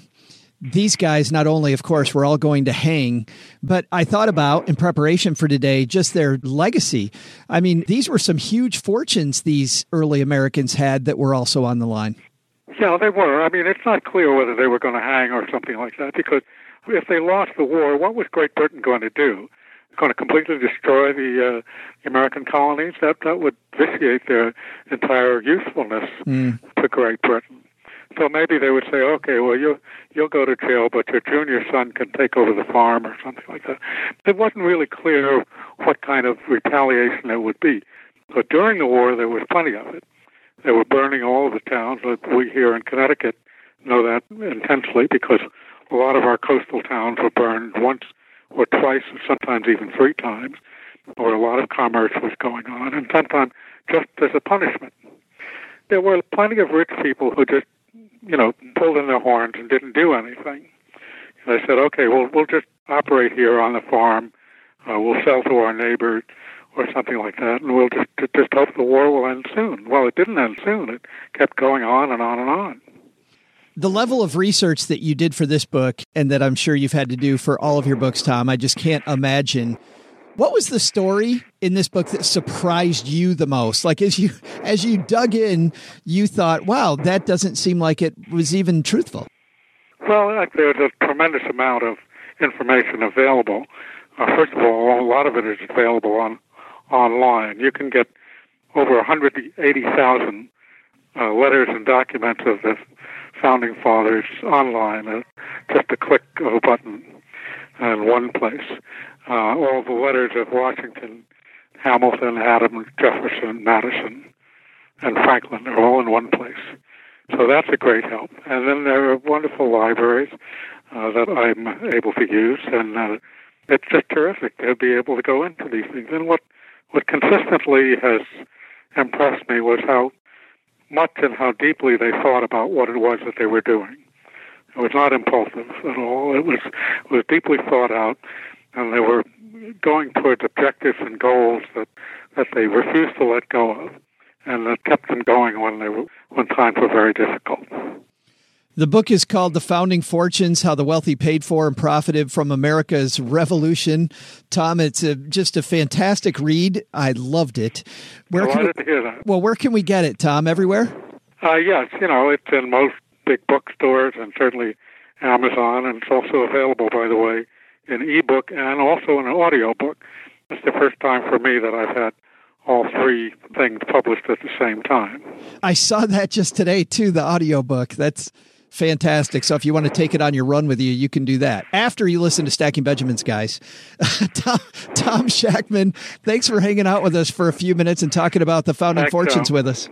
these guys not only of course were all going to hang but i thought about in preparation for today just their legacy. I mean these were some huge fortunes these early americans had that were also on the line. Yeah they were. I mean it's not clear whether they were going to hang or something like that because if they lost the war what was great britain going to do? Going to completely destroy the uh, American colonies, that that would vitiate their entire usefulness mm. to Great Britain. So maybe they would say, okay, well, you you'll go to jail, but your junior son can take over the farm or something like that. It wasn't really clear what kind of retaliation it would be. But during the war, there was plenty of it. They were burning all of the towns. We here in Connecticut know that intensely because a lot of our coastal towns were burned once or twice, and sometimes even three times, where a lot of commerce was going on, and sometimes just as a punishment. There were plenty of rich people who just you know, pulled in their horns and didn't do anything. And I said, okay, well, we'll just operate here on the farm. Uh, we'll sell to our neighbor or something like that, and we'll just just hope the war will end soon. Well, it didn't end soon. It kept going on and on and on. The level of research that you did for this book, and that I'm sure you've had to do for all of your books, Tom, I just can't imagine what was the story in this book that surprised you the most? Like as you as you dug in, you thought, "Wow, that doesn't seem like it was even truthful." Well, there's a tremendous amount of information available. Uh, first of all, a lot of it is available on online. You can get over 180,000 uh, letters and documents of the founding fathers online. Uh, just a click of a button in one place uh, all the letters of Washington, Hamilton, Adams, Jefferson, Madison, and Franklin are all in one place. So that's a great help. And then there are wonderful libraries uh, that I'm able to use, and uh, it's just terrific to be able to go into these things. And what what consistently has impressed me was how much and how deeply they thought about what it was that they were doing. It was not impulsive at all. It was it was deeply thought out, and they were going towards objectives and goals that, that they refused to let go of, and that kept them going when they were when times were very difficult. The book is called The Founding Fortunes How the Wealthy Paid for and Profited from America's Revolution. Tom, it's a, just a fantastic read. I loved it. Where can we, to hear that. Well, where can we get it, Tom? Everywhere? Uh, yes, you know, it's in most big bookstores and certainly Amazon, and it's also available, by the way, an ebook and also an audio book. It's the first time for me that I've had all three things published at the same time. I saw that just today too, the audio book. That's Fantastic. So if you want to take it on your run with you, you can do that after you listen to Stacking Benjamins, guys. Tom, Tom Schachtman, thanks for hanging out with us for a few minutes and talking about the founding fortunes with us.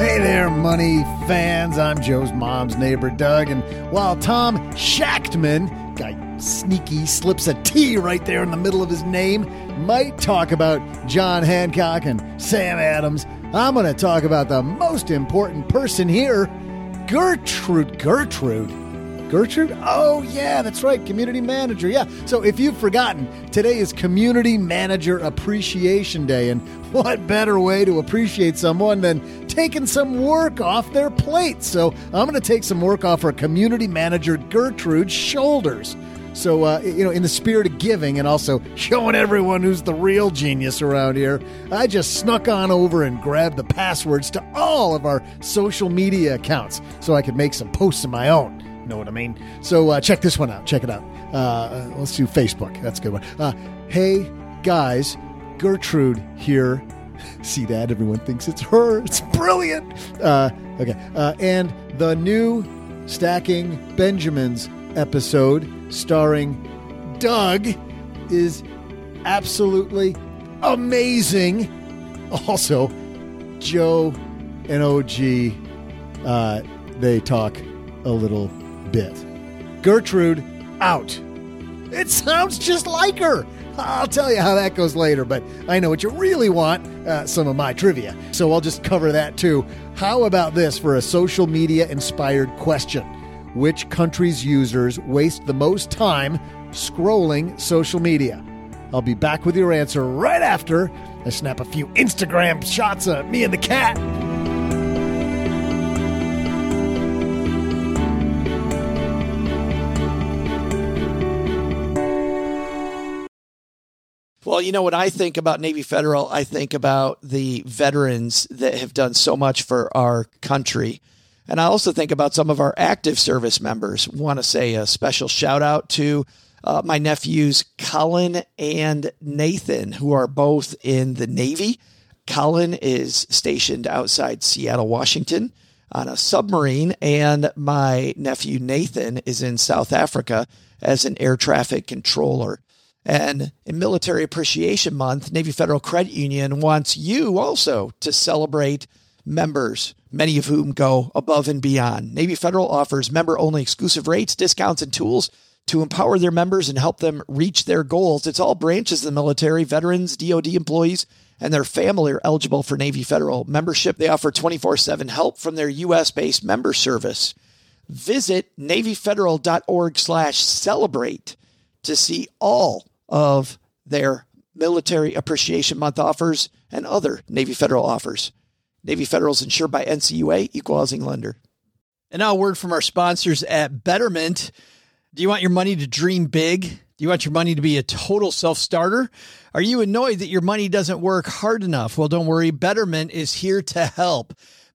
Hey there, money fans. I'm Joe's mom's neighbor, Doug. And while Tom Schachtman, guy sneaky, slips a T right there in the middle of his name, might talk about John Hancock and Sam Adams, I'm going to talk about the most important person here Gertrude. Gertrude. Gertrude? Oh, yeah, that's right. Community manager. Yeah. So if you've forgotten, today is Community Manager Appreciation Day. And what better way to appreciate someone than taking some work off their plate? So I'm going to take some work off our community manager, Gertrude's shoulders. So, uh, you know, in the spirit of giving and also showing everyone who's the real genius around here, I just snuck on over and grabbed the passwords to all of our social media accounts so I could make some posts of my own. Know what I mean? So uh, check this one out. Check it out. Uh, let's do Facebook. That's a good one. Uh, hey guys, Gertrude here. See that? Everyone thinks it's her. It's brilliant. Uh, okay. Uh, and the new Stacking Benjamins episode starring Doug is absolutely amazing. Also, Joe and OG, uh, they talk a little bit. Gertrude, out. It sounds just like her. I'll tell you how that goes later, but I know what you really want uh, some of my trivia. So I'll just cover that too. How about this for a social media inspired question? Which country's users waste the most time scrolling social media? I'll be back with your answer right after I snap a few Instagram shots of me and the cat. Well, you know, when I think about Navy Federal, I think about the veterans that have done so much for our country. And I also think about some of our active service members. Want to say a special shout out to uh, my nephews, Colin and Nathan, who are both in the Navy. Colin is stationed outside Seattle, Washington on a submarine, and my nephew, Nathan, is in South Africa as an air traffic controller. And in Military Appreciation Month, Navy Federal Credit Union wants you also to celebrate members, many of whom go above and beyond. Navy Federal offers member only exclusive rates, discounts, and tools to empower their members and help them reach their goals. It's all branches of the military, veterans, DoD employees, and their family are eligible for Navy Federal membership. They offer 24 7 help from their U.S. based member service. Visit NavyFederal.org slash celebrate to see all of their Military Appreciation Month offers and other Navy Federal offers. Navy Federal is insured by NCUA, equal housing lender. And now a word from our sponsors at Betterment. Do you want your money to dream big? Do you want your money to be a total self starter? Are you annoyed that your money doesn't work hard enough? Well, don't worry. Betterment is here to help.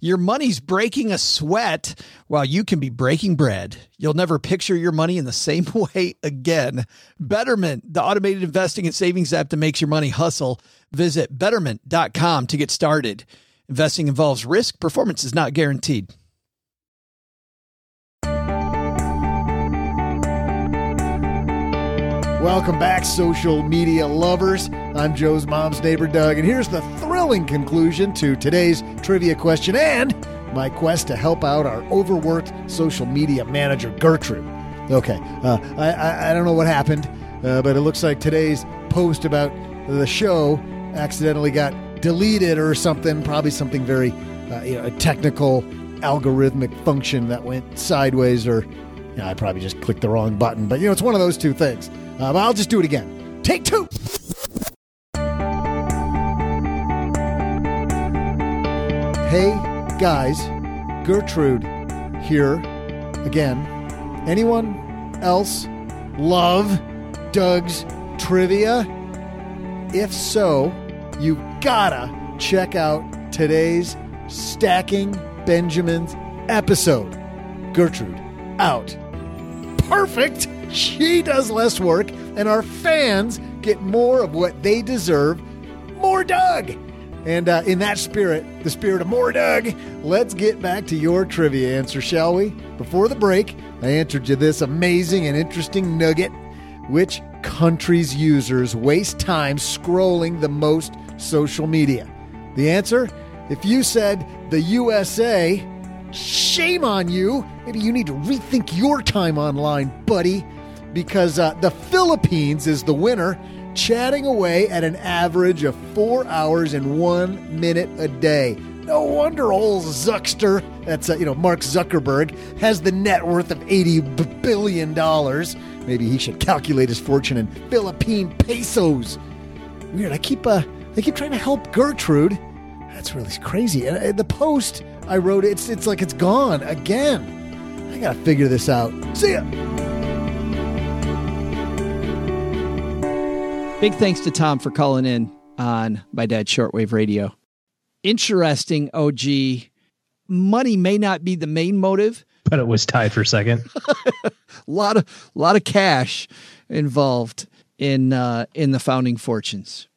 your money's breaking a sweat while you can be breaking bread. You'll never picture your money in the same way again. Betterment, the automated investing and savings app that makes your money hustle. Visit betterment.com to get started. Investing involves risk, performance is not guaranteed. Welcome back, social media lovers. I'm Joe's mom's neighbor, Doug, and here's the thrilling conclusion to today's trivia question and my quest to help out our overworked social media manager, Gertrude. Okay, uh, I, I, I don't know what happened, uh, but it looks like today's post about the show accidentally got deleted or something, probably something very uh, you know, a technical algorithmic function that went sideways or you know, I probably just clicked the wrong button, but you know, it's one of those two things. Uh, but I'll just do it again. Take two. Hey, guys, Gertrude here again. Anyone else love Doug's trivia? If so, you gotta check out today's Stacking Benjamins episode. Gertrude, out. Perfect! She does less work, and our fans get more of what they deserve more Doug! And uh, in that spirit, the spirit of more Doug, let's get back to your trivia answer, shall we? Before the break, I answered you this amazing and interesting nugget. Which country's users waste time scrolling the most social media? The answer? If you said the USA, shame on you. Maybe you need to rethink your time online, buddy, because uh, the Philippines is the winner chatting away at an average of four hours and one minute a day. No wonder old Zuckster, that's, uh, you know, Mark Zuckerberg, has the net worth of $80 billion. Maybe he should calculate his fortune in Philippine pesos. Weird. I keep, uh, I keep trying to help Gertrude. That's really crazy. Uh, the post I wrote, it's, it's like it's gone again. I gotta figure this out. See ya. Big thanks to Tom for calling in on my dad's shortwave radio. Interesting, OG. Money may not be the main motive, but it was tied for second. a lot of lot of cash involved in uh, in the founding fortunes.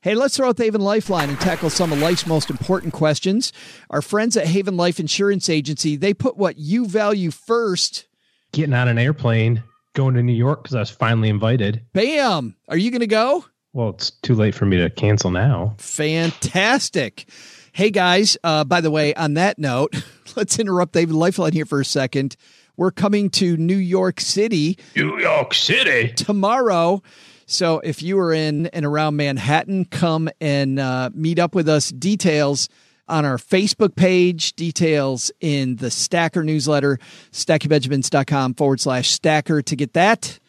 Hey, let's throw out the Haven Lifeline and tackle some of life's most important questions. Our friends at Haven Life Insurance Agency, they put what you value first. Getting on an airplane going to New York because I was finally invited. Bam! Are you going to go? Well, it's too late for me to cancel now. Fantastic. Hey guys, uh, by the way, on that note, let's interrupt Haven Lifeline here for a second. We're coming to New York City. New York City. Tomorrow. So if you are in and around Manhattan, come and uh, meet up with us. Details on our Facebook page, details in the Stacker newsletter, stackingbenjamins.com forward slash stacker to get that.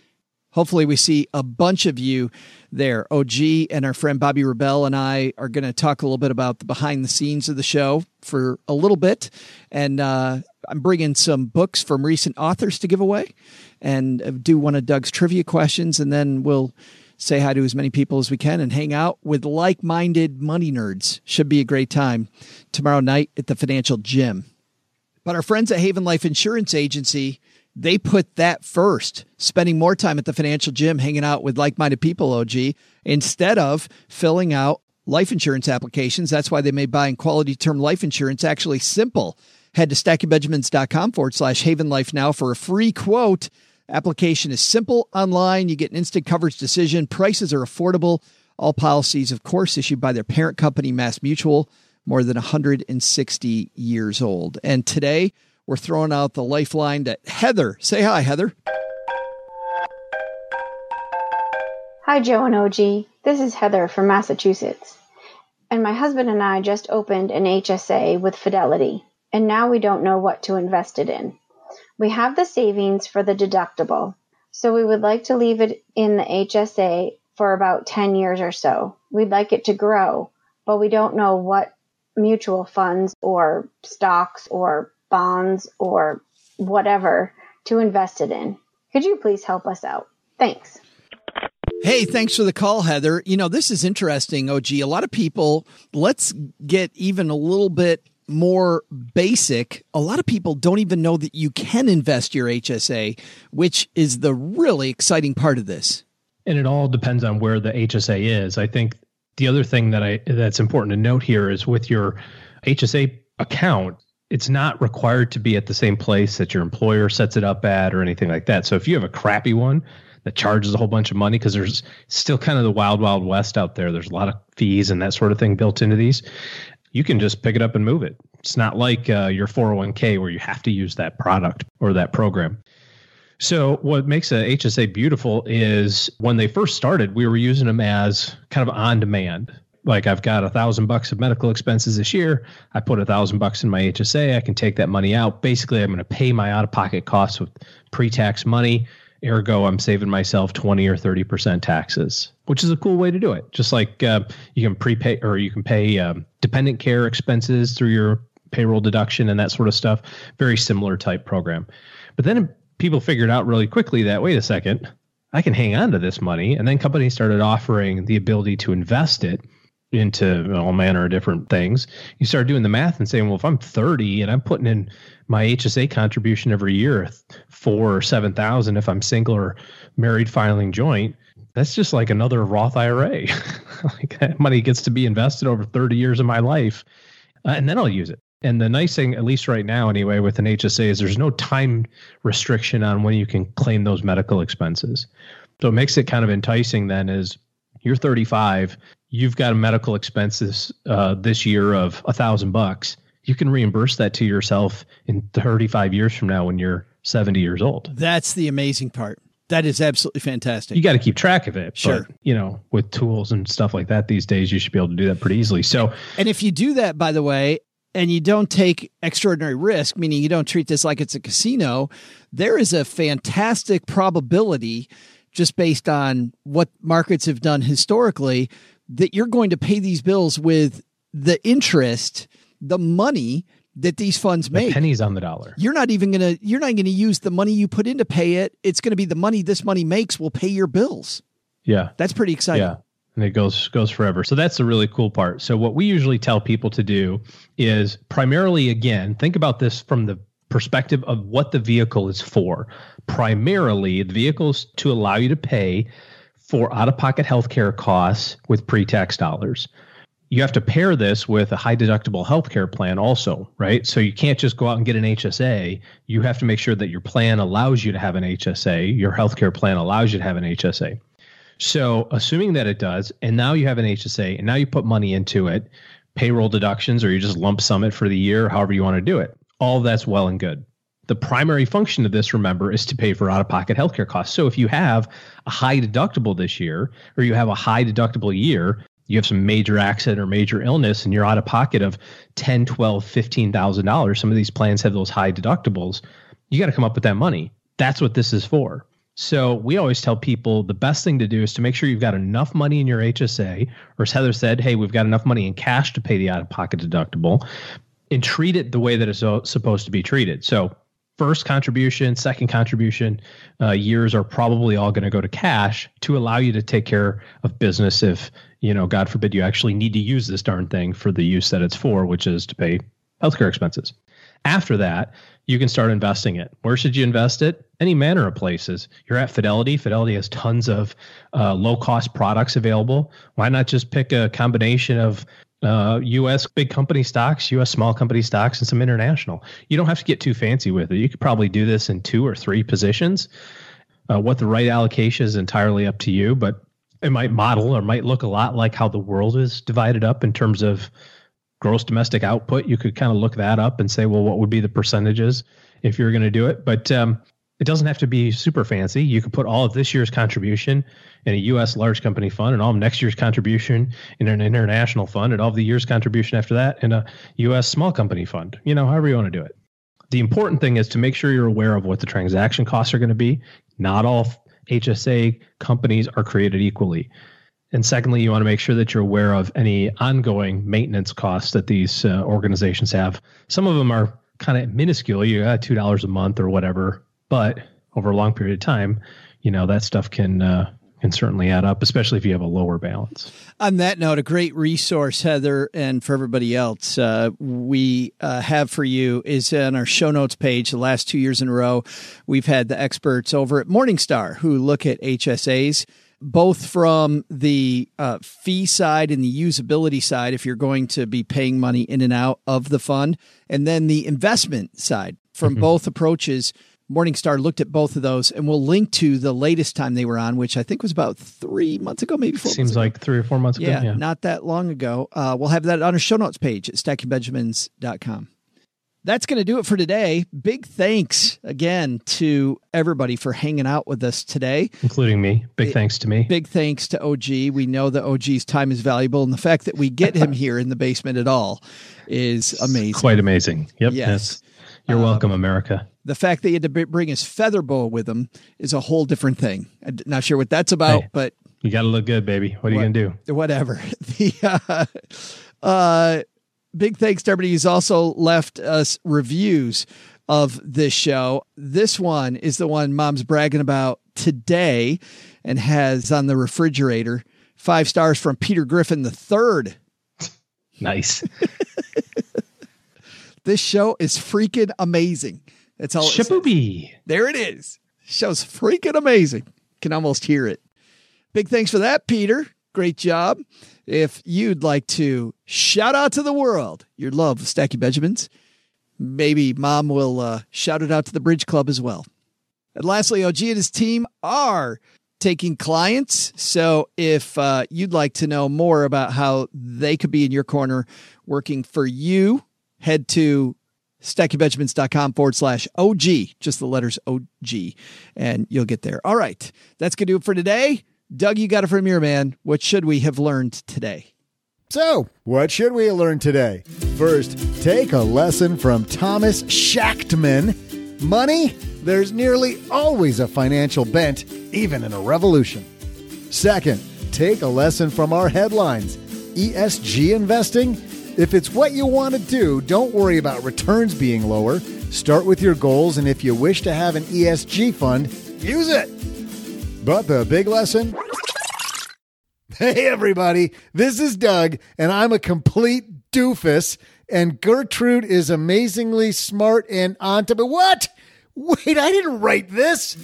Hopefully, we see a bunch of you there. OG and our friend Bobbi Rebell and I are going to talk a little bit about the behind the scenes of the show for a little bit. And uh, I'm bringing some books from recent authors to give away and do one of Doug's trivia questions. And then we'll say hi to as many people as we can, and hang out with like minded money nerds. Should be a great time tomorrow night at the Financial Gym. But our friends at Haven Life Insurance Agency, they put that first, spending more time at the Financial Gym hanging out with like minded people, OG, instead of filling out life insurance applications. That's why they made buying quality term life insurance actually simple. Head to stackingbenjamins.com forward slash Haven Life now for a free quote Application is simple online. You get an instant coverage decision. Prices are affordable. All policies, of course, issued by their parent company, Mass Mutual, more than 160 years old. And today, we're throwing out the lifeline to Heather. Say hi, Heather. Hi, Joe and OG. This is Heather from Massachusetts. And my husband and I just opened an HSA with Fidelity, and now we don't know what to invest it in. We have the savings for the deductible, so we would like to leave it in the HSA for about 10 years or so. We'd like it to grow, but we don't know what mutual funds or stocks or bonds or whatever to invest it in. Could you please help us out? Thanks. Hey, thanks for the call, Heather. You know, this is interesting, OG. A lot of people, let's get even a little bit more basic, a lot of people don't even know that you can invest your HSA, which is the really exciting part of this. And it all depends on where the HSA is. I think the other thing that I that's important to note here is with your HSA account, it's not required to be at the same place that your employer sets it up at or anything like that. So if you have a crappy one that charges a whole bunch of money because there's still kind of the wild wild west out there, there's a lot of fees and that sort of thing built into these you can just pick it up and move it. It's not like uh, your 401k where you have to use that product or that program. So, what makes a HSA beautiful is when they first started, we were using them as kind of on demand. Like I've got a thousand bucks of medical expenses this year. I put a thousand bucks in my HSA. I can take that money out. Basically, I'm going to pay my out of pocket costs with pre tax money. Ergo, I'm saving myself 20 or 30% taxes, which is a cool way to do it. Just like uh, you can prepay or you can pay um, dependent care expenses through your payroll deduction and that sort of stuff. Very similar type program. But then people figured out really quickly that wait a second, I can hang on to this money. And then companies started offering the ability to invest it into all manner of different things. You start doing the math and saying, well, if I'm 30 and I'm putting in my HSA contribution every year, four or 7,000, if I'm single or married filing joint, that's just like another Roth IRA. like that money gets to be invested over 30 years of my life. Uh, and then I'll use it. And the nice thing, at least right now anyway, with an HSA is there's no time restriction on when you can claim those medical expenses. So it makes it kind of enticing then is you're 35, you've got a medical expenses uh, this year of a thousand bucks. You can reimburse that to yourself in 35 years from now when you're 70 years old. That's the amazing part. That is absolutely fantastic. You got to keep track of it. Sure. But, you know, with tools and stuff like that these days, you should be able to do that pretty easily. So, and if you do that, by the way, and you don't take extraordinary risk, meaning you don't treat this like it's a casino, there is a fantastic probability just based on what markets have done historically that you're going to pay these bills with the interest, the money that these funds the make. pennies on the dollar. You're not even going to you're not going to use the money you put in to pay it. It's going to be the money this money makes will pay your bills. Yeah. That's pretty exciting. Yeah. And it goes goes forever. So that's the really cool part. So what we usually tell people to do is primarily again, think about this from the perspective of what the vehicle is for. Primarily, the vehicle is to allow you to pay for out-of-pocket healthcare costs with pre-tax dollars. You have to pair this with a high deductible healthcare plan also, right? So you can't just go out and get an HSA. You have to make sure that your plan allows you to have an HSA, your healthcare plan allows you to have an HSA. So, assuming that it does, and now you have an HSA, and now you put money into it, payroll deductions, or you just lump sum it for the year, however you want to do it. All that's well and good. The primary function of this, remember, is to pay for out of pocket healthcare costs. So, if you have a high deductible this year, or you have a high deductible year, you have some major accident or major illness, and you're out of pocket of ten, twelve, fifteen thousand dollars. Some of these plans have those high deductibles. You got to come up with that money. That's what this is for. So we always tell people the best thing to do is to make sure you've got enough money in your HSA, or as Heather said, hey, we've got enough money in cash to pay the out of pocket deductible, and treat it the way that it's supposed to be treated. So first contribution, second contribution uh, years are probably all going to go to cash to allow you to take care of business if, you know, God forbid you actually need to use this darn thing for the use that it's for, which is to pay healthcare expenses. After that, you can start investing it. Where should you invest it? Any manner of places. You're at Fidelity. Fidelity has tons of uh, low cost products available. Why not just pick a combination of uh, U.S. big company stocks, U.S. small company stocks, and some international? You don't have to get too fancy with it. You could probably do this in two or three positions. Uh, what the right allocation is entirely up to you, but it might model or might look a lot like how the world is divided up in terms of gross domestic output. You could kind of look that up and say, well, what would be the percentages if you're going to do it? But um, it doesn't have to be super fancy. You could put all of this year's contribution in a U.S. large company fund, and all of next year's contribution in an international fund, and all of the year's contribution after that in a U.S. small company fund. You know, however you want to do it. The important thing is to make sure you're aware of what the transaction costs are going to be. Not all HSA companies are created equally. And secondly, you want to make sure that you're aware of any ongoing maintenance costs that these uh, organizations have. Some of them are kind of minuscule. You got two dollars a month or whatever, but over a long period of time, you know that stuff can uh, can certainly add up, especially if you have a lower balance. On that note, a great resource, Heather, and for everybody else, uh, we uh, have for you is on our show notes page. The last two years in a row, we've had the experts over at Morningstar who look at HSAs both from the uh, fee side and the usability side, if you're going to be paying money in and out of the fund, and then the investment side from mm-hmm. both approaches. Morningstar looked at both of those, and we'll link to the latest time they were on, which I think was about three months ago, maybe four. Seems like three or four months yeah, ago. Yeah, not that long ago. Uh, we'll have that on our show notes page at stackingbenjamins.com that's going to do it for today. Big thanks again to everybody for hanging out with us today, including me. Big it, thanks to me. Big thanks to OG. We know that OG's time is valuable, and the fact that we get him here in the basement at all is amazing. Quite amazing. Yep. Yes. yes. You're um, welcome, America. The fact that he had to bring his feather boa with him is a whole different thing. I'm not sure what that's about, hey, but you got to look good, baby. What are what, you going to do? Whatever. The uh, uh, big thanks to everybody who's also left us reviews. of this show. This one is the one mom's bragging about today and has on the refrigerator five stars from Peter Griffin the third. Nice. This show is freaking amazing. That's all. it. Shaboobie. There it is. Show's freaking amazing. Can almost hear it. Big thanks for that, Peter. Great job. If you'd like to shout out to the world your love of Stacking Benjamins, maybe mom will uh, shout it out to the Bridge Club as well. And lastly, OG and his team are taking clients. So if uh, you'd like to know more about how they could be in your corner working for you, head to stackingbenjamins.com forward slash OG, just the letters OG, and you'll get there. All right. That's going to do it for today. Doug, you got it from your man. What should we have learned today? So, what should we learn today? First, take a lesson from Thomas Schachtman. Money, there's nearly always a financial bent, even in a revolution. Second, take a lesson from our headlines. ESG investing? If it's what you want to do, don't worry about returns being lower. Start with your goals, and if you wish to have an ESG fund, use it. But the big lesson Hey, everybody, this is Doug, and I'm a complete doofus. And Gertrude is amazingly smart and on to. But what? Wait, I didn't write this.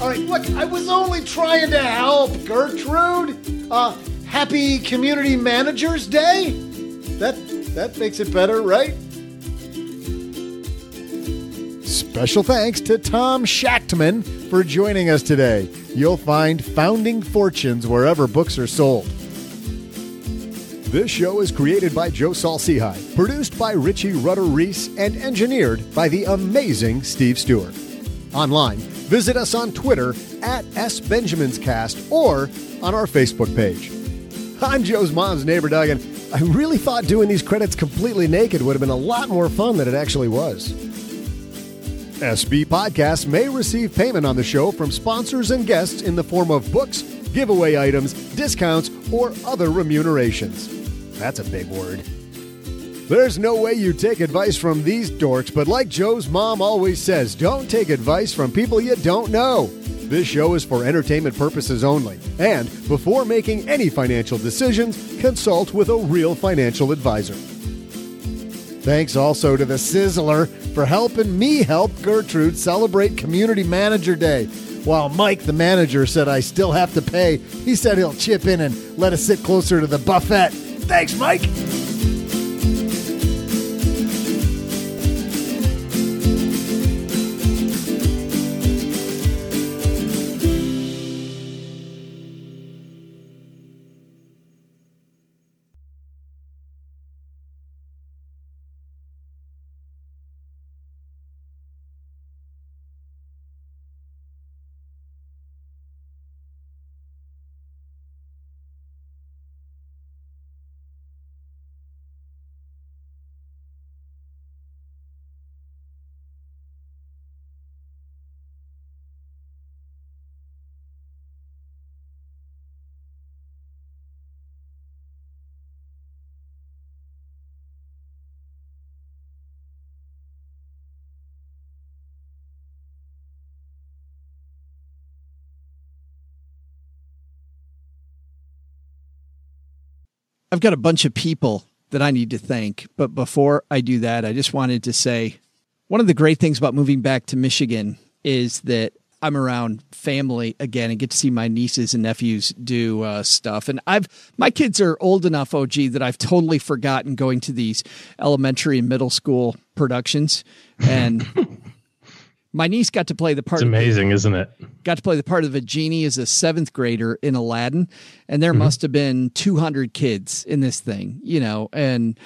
All right, look, I was only trying to help Gertrude. Uh, happy Community Managers Day. That that makes it better, right? Special thanks to Tom Schachtman for joining us today. You'll find Founding Fortunes wherever books are sold. This show is created by Joe Saul-Sehy, produced by Richie Rutter Reese, and engineered by the amazing Steve Stewart. Online, visit us on Twitter at SBenjaminsCast or on our Facebook page. I'm Joe's mom's neighbor, Doug, and I really thought doing these credits completely naked would have been a lot more fun than it actually was. SB Podcasts may receive payment on the show from sponsors and guests in the form of books, giveaway items, discounts, or other remunerations. That's a big word. There's no way you take advice from these dorks, but like Joe's mom always says, don't take advice from people you don't know. This show is for entertainment purposes only, and before making any financial decisions, consult with a real financial advisor. Thanks also to the Sizzler for helping me help Gertrude celebrate Community Manager Day. While Mike, the manager, said I still have to pay, he said he'll chip in and let us sit closer to the buffet. Thanks, Mike. I've got a bunch of people that I need to thank. But before I do that, I just wanted to say one of the great things about moving back to Michigan is that I'm around family again and get to see my nieces and nephews do uh, stuff. And I've my kids are old enough, OG, that I've totally forgotten going to these elementary and middle school productions. And my niece got to play the part. It's of amazing, isn't it? got to play the part of a genie as a seventh grader in Aladdin, and there must have been 200 kids in this thing, you know, and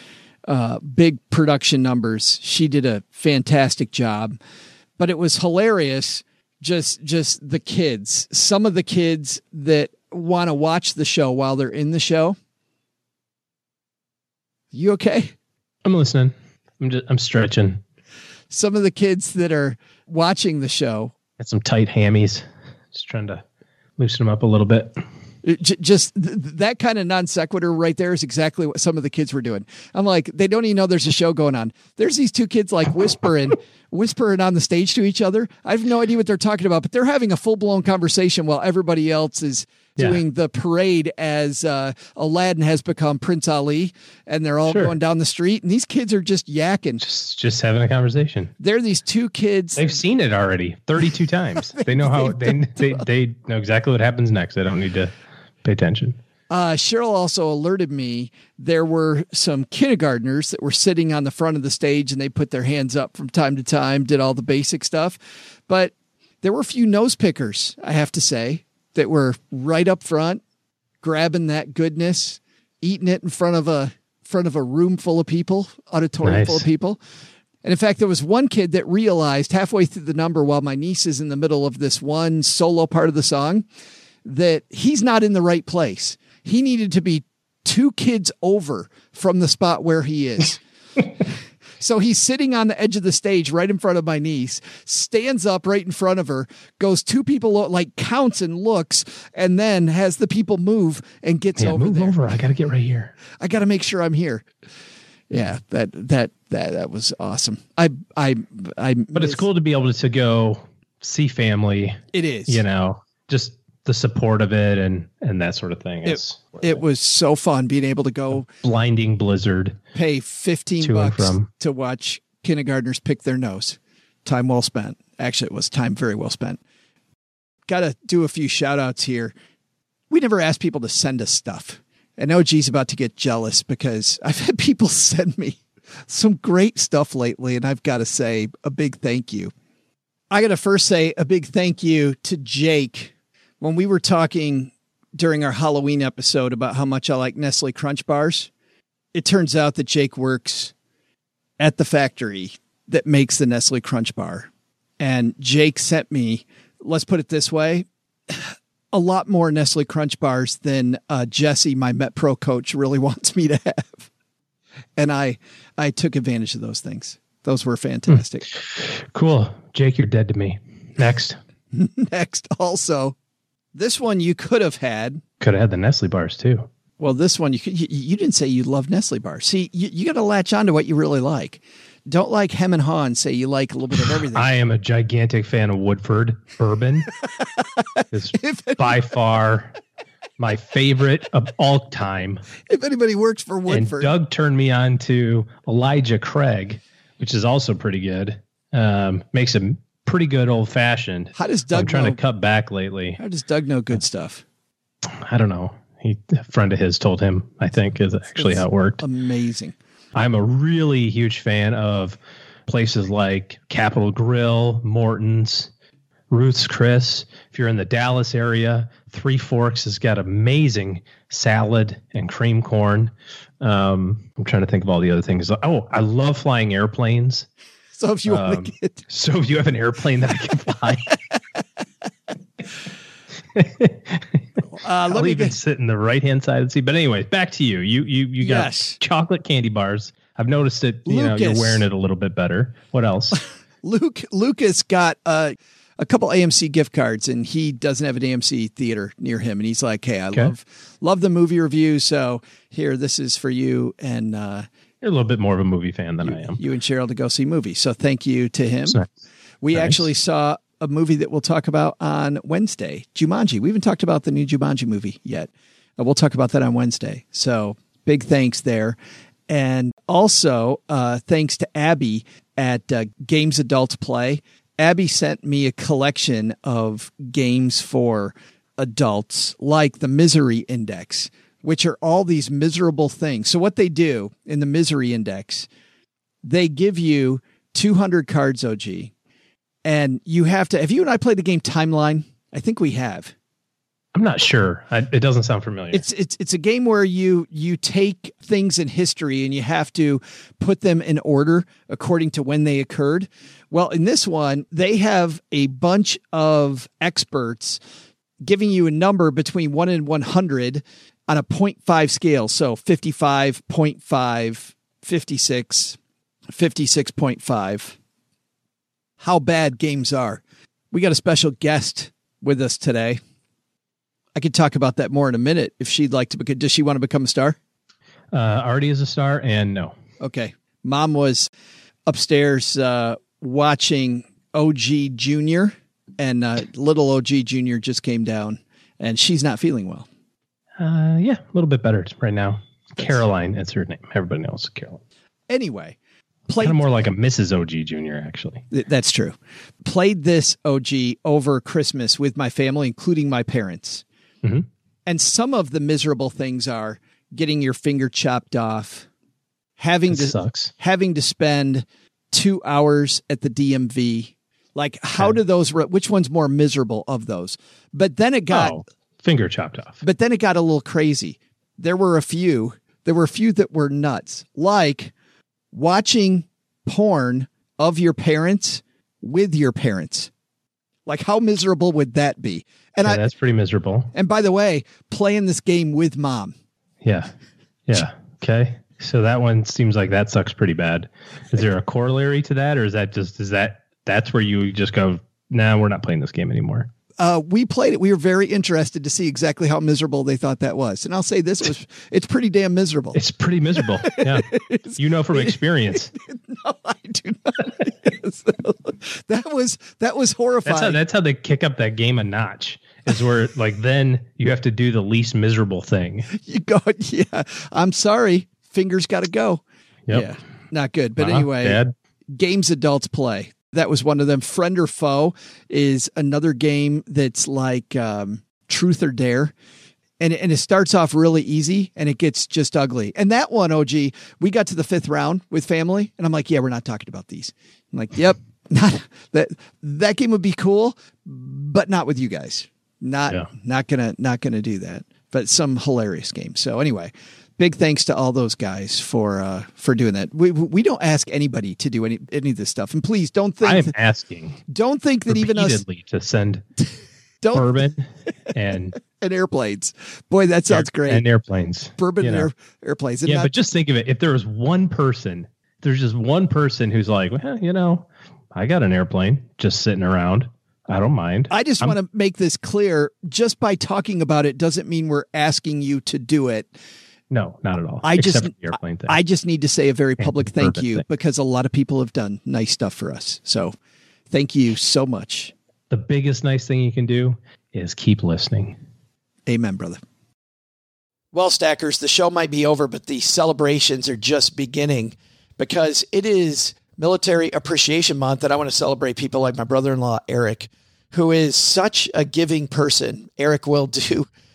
uh, big production numbers. She did a fantastic job, but it was hilarious. Just, just the kids. Some of the kids that want to watch the show while they're in the show. You okay? I'm listening. I'm just I'm stretching. Some of the kids that are watching the show Got some tight hammies. Just trying to loosen them up a little bit. Uh, j- just th- that kind of non sequitur right there is exactly what some of the kids were doing. I'm like, they don't even know there's a show going on. There's these two kids like whispering, whispering on the stage to each other. I have no idea what they're talking about, but they're having a full blown conversation while everybody else is Yeah. doing the parade as uh, Aladdin has become Prince Ali, and they're all Sure. going down the street, and these kids are just yakking. Just, just having a conversation. They're these two kids. They've seen it already 32 times. They know how they, they they know exactly what happens next. They don't need to pay attention. Uh, Cheryl also alerted me there were some kindergartners that were sitting on the front of the stage and they put their hands up from time to time, did all the basic stuff. But there were a few nose pickers, I have to say, that were right up front, grabbing that goodness, eating it in front of a front of a room full of people, auditorium Nice. full of people. And in fact, there was one kid that realized halfway through the number while my niece is in the middle of this one solo part of the song that he's not in the right place. He needed to be two kids over from the spot where he is. so he's sitting on the edge of the stage right in front of my niece, stands up right in front of her, goes two people, like counts and looks, and then has the people move and gets Yeah, over move there. over. I got to get right here. I got to make sure I'm here. Yeah, that that that that was awesome. I I I. But it's cool to be able to go see family. It is. You know, just the support of it and and that sort of thing. It, It's it was so fun being able to go blinding blizzard. pay 15 To bucks from. to watch kindergartners pick their nose. Time well spent. Actually, it was time very well spent. Got to do a few shout outs here. We never asked people to send us stuff. And OG's about to get jealous because I've had people send me some great stuff lately. And I've got to say a big thank you. I got to first say a big thank you to Jake. When we were talking during our Halloween episode about how much I like Nestle Crunch bars, it turns out that Jake works at the factory that makes the Nestle Crunch bar. And Jake sent me, let's put it this way, a lot more Nestle Crunch bars than uh, Jesse, my Met Pro coach, really wants me to have. And I, I took advantage of those things. Those were fantastic. Cool. Jake, you're dead to me. Next. Next, also, this one you could have had. Could have had the Nestle bars too. Well, this one you could, you, you didn't say you love Nestle bars. See, you, you got to latch on to what you really like. Don't like hem and haw and say you like a little bit of everything. I am a gigantic fan of Woodford bourbon. it's by far my favorite of all time. if anybody works for And Woodford, Doug turned me on to Elijah Craig, which is also pretty good. Um, makes a pretty good old fashioned. How does I'm Doug trying know- to cut back lately. how does Doug know good stuff? I don't know. He a friend of his told him. I think is actually how it worked. Amazing. I'm a really huge fan of places like Capital Grille, Morton's, Ruth's Chris. If you're in the Dallas area, Three Forks has got amazing salad and cream corn. Um, I'm trying to think of all the other things. Oh, I love flying airplanes. So if you want Um, to get, So if you have an airplane that I can fly, uh, let I'll me even get, sit in the right hand side the seat. But anyways, back to you. You you you got Yes. chocolate candy bars. I've noticed it. You know, you're wearing it a little bit better. What else? Luke Lucas got uh, a couple AMC gift cards, and he doesn't have an AMC theater near him, and he's like, "Hey, I Okay. love love the movie review, so here, this is for you and uh, a little bit more of a movie fan than I am. you and Cheryl to go see movies." So thank you to him. Nice. We Nice. actually saw a movie that we'll talk about on Wednesday, Jumanji. We haven't talked about the new Jumanji movie yet. Uh, we'll talk about that on Wednesday. So big thanks there. And also, uh, thanks to Abby at uh, Games Adults Play. Abby sent me a collection of games for adults, like the Misery Index, which are all these miserable things. So, what they do in the Misery Index, they give you 200 cards, OG, and you have to. Have you and I played the game Timeline? I think we have. I'm not sure. I, it doesn't sound familiar. It's it's it's a game where you you take things in history and you have to put them in order according to when they occurred. Well, in this one, they have a bunch of experts giving you a number between 1 and 100 on a 0.5 scale. So 55.5, 56, 56.5. How bad games are. We got a special guest with us today. I could talk about that more in a minute if she'd like to. Because does she want to become a star? Uh, already is a star, and no. Okay. Mom was upstairs uh, watching OG Junior, and uh, little OG Junior just came down, and she's not feeling well. Uh, yeah, a little bit better right now. Caroline, that's her name. Everybody knows Caroline. Anyway, played kind of more like a Mrs. OG Junior, actually. Th- that's true. Played this OG over Christmas with my family, including my parents. Mm-hmm. And some of the miserable things are getting your finger chopped off, having that to sucks. having to spend two hours at the DMV. Like, how Okay. do those? re- Which one's more miserable of those? But then it got. Oh, finger chopped off. But then it got a little crazy. There were a few. There were a few that were nuts, like watching porn of your parents with your parents. Like, how miserable would that be? And Yeah, I. that's pretty miserable. And by the way, playing this game with mom. Yeah. Yeah. Okay. So that one seems like that sucks pretty bad. Is there a corollary to that, or is that just is that that's where you just go? Nah, we're not playing this game anymore. Uh, we played it. We were very interested to see exactly how miserable they thought that was. And I'll say this was, it's pretty damn miserable. It's pretty miserable. Yeah. you know from experience. no, I do not. That was, that was horrifying. That's how that's how they kick up that game a notch. Is where like then you have to do the least miserable thing. you go, yeah, I'm sorry. Fingers got to go. Yep. Yeah. Not good. But Uh-huh, anyway, Dad. games adults play. That was one of them. Friend or Foe is another game that's like um, Truth or Dare. And, and it starts off really easy and it gets just ugly. And that one, OG, we got to the fifth round with family. And I'm like, yeah, we're not talking about these. I'm like, yep, not that that game would be cool, but not with you guys. Not Yeah. not gonna not gonna do that. But some hilarious game. So anyway, big thanks to all those guys for uh for doing that. We we don't ask anybody to do any any of this stuff. And please don't think I am asking don't think that even us to send don't bourbon and and airplanes. Boy, that sounds great. and airplanes. Bourbon you and air, airplanes. And yeah, not- but just think of it. If there was one person, there's just one person who's like, well, you know, I got an airplane just sitting around. I don't mind. I just want to make this clear. Just by talking about it doesn't mean we're asking you to do it. No, not at all. I just Except for the airplane thing. I just need to say a very public thank you thing. because a lot of people have done nice stuff for us. So thank you so much. the biggest nice thing you can do is keep listening. Amen, brother. Well, Stackers, the show might be over, but the celebrations are just beginning because it is Military Appreciation Month, and I want to celebrate people like my brother in law, Eric, who is such a giving person. Eric will do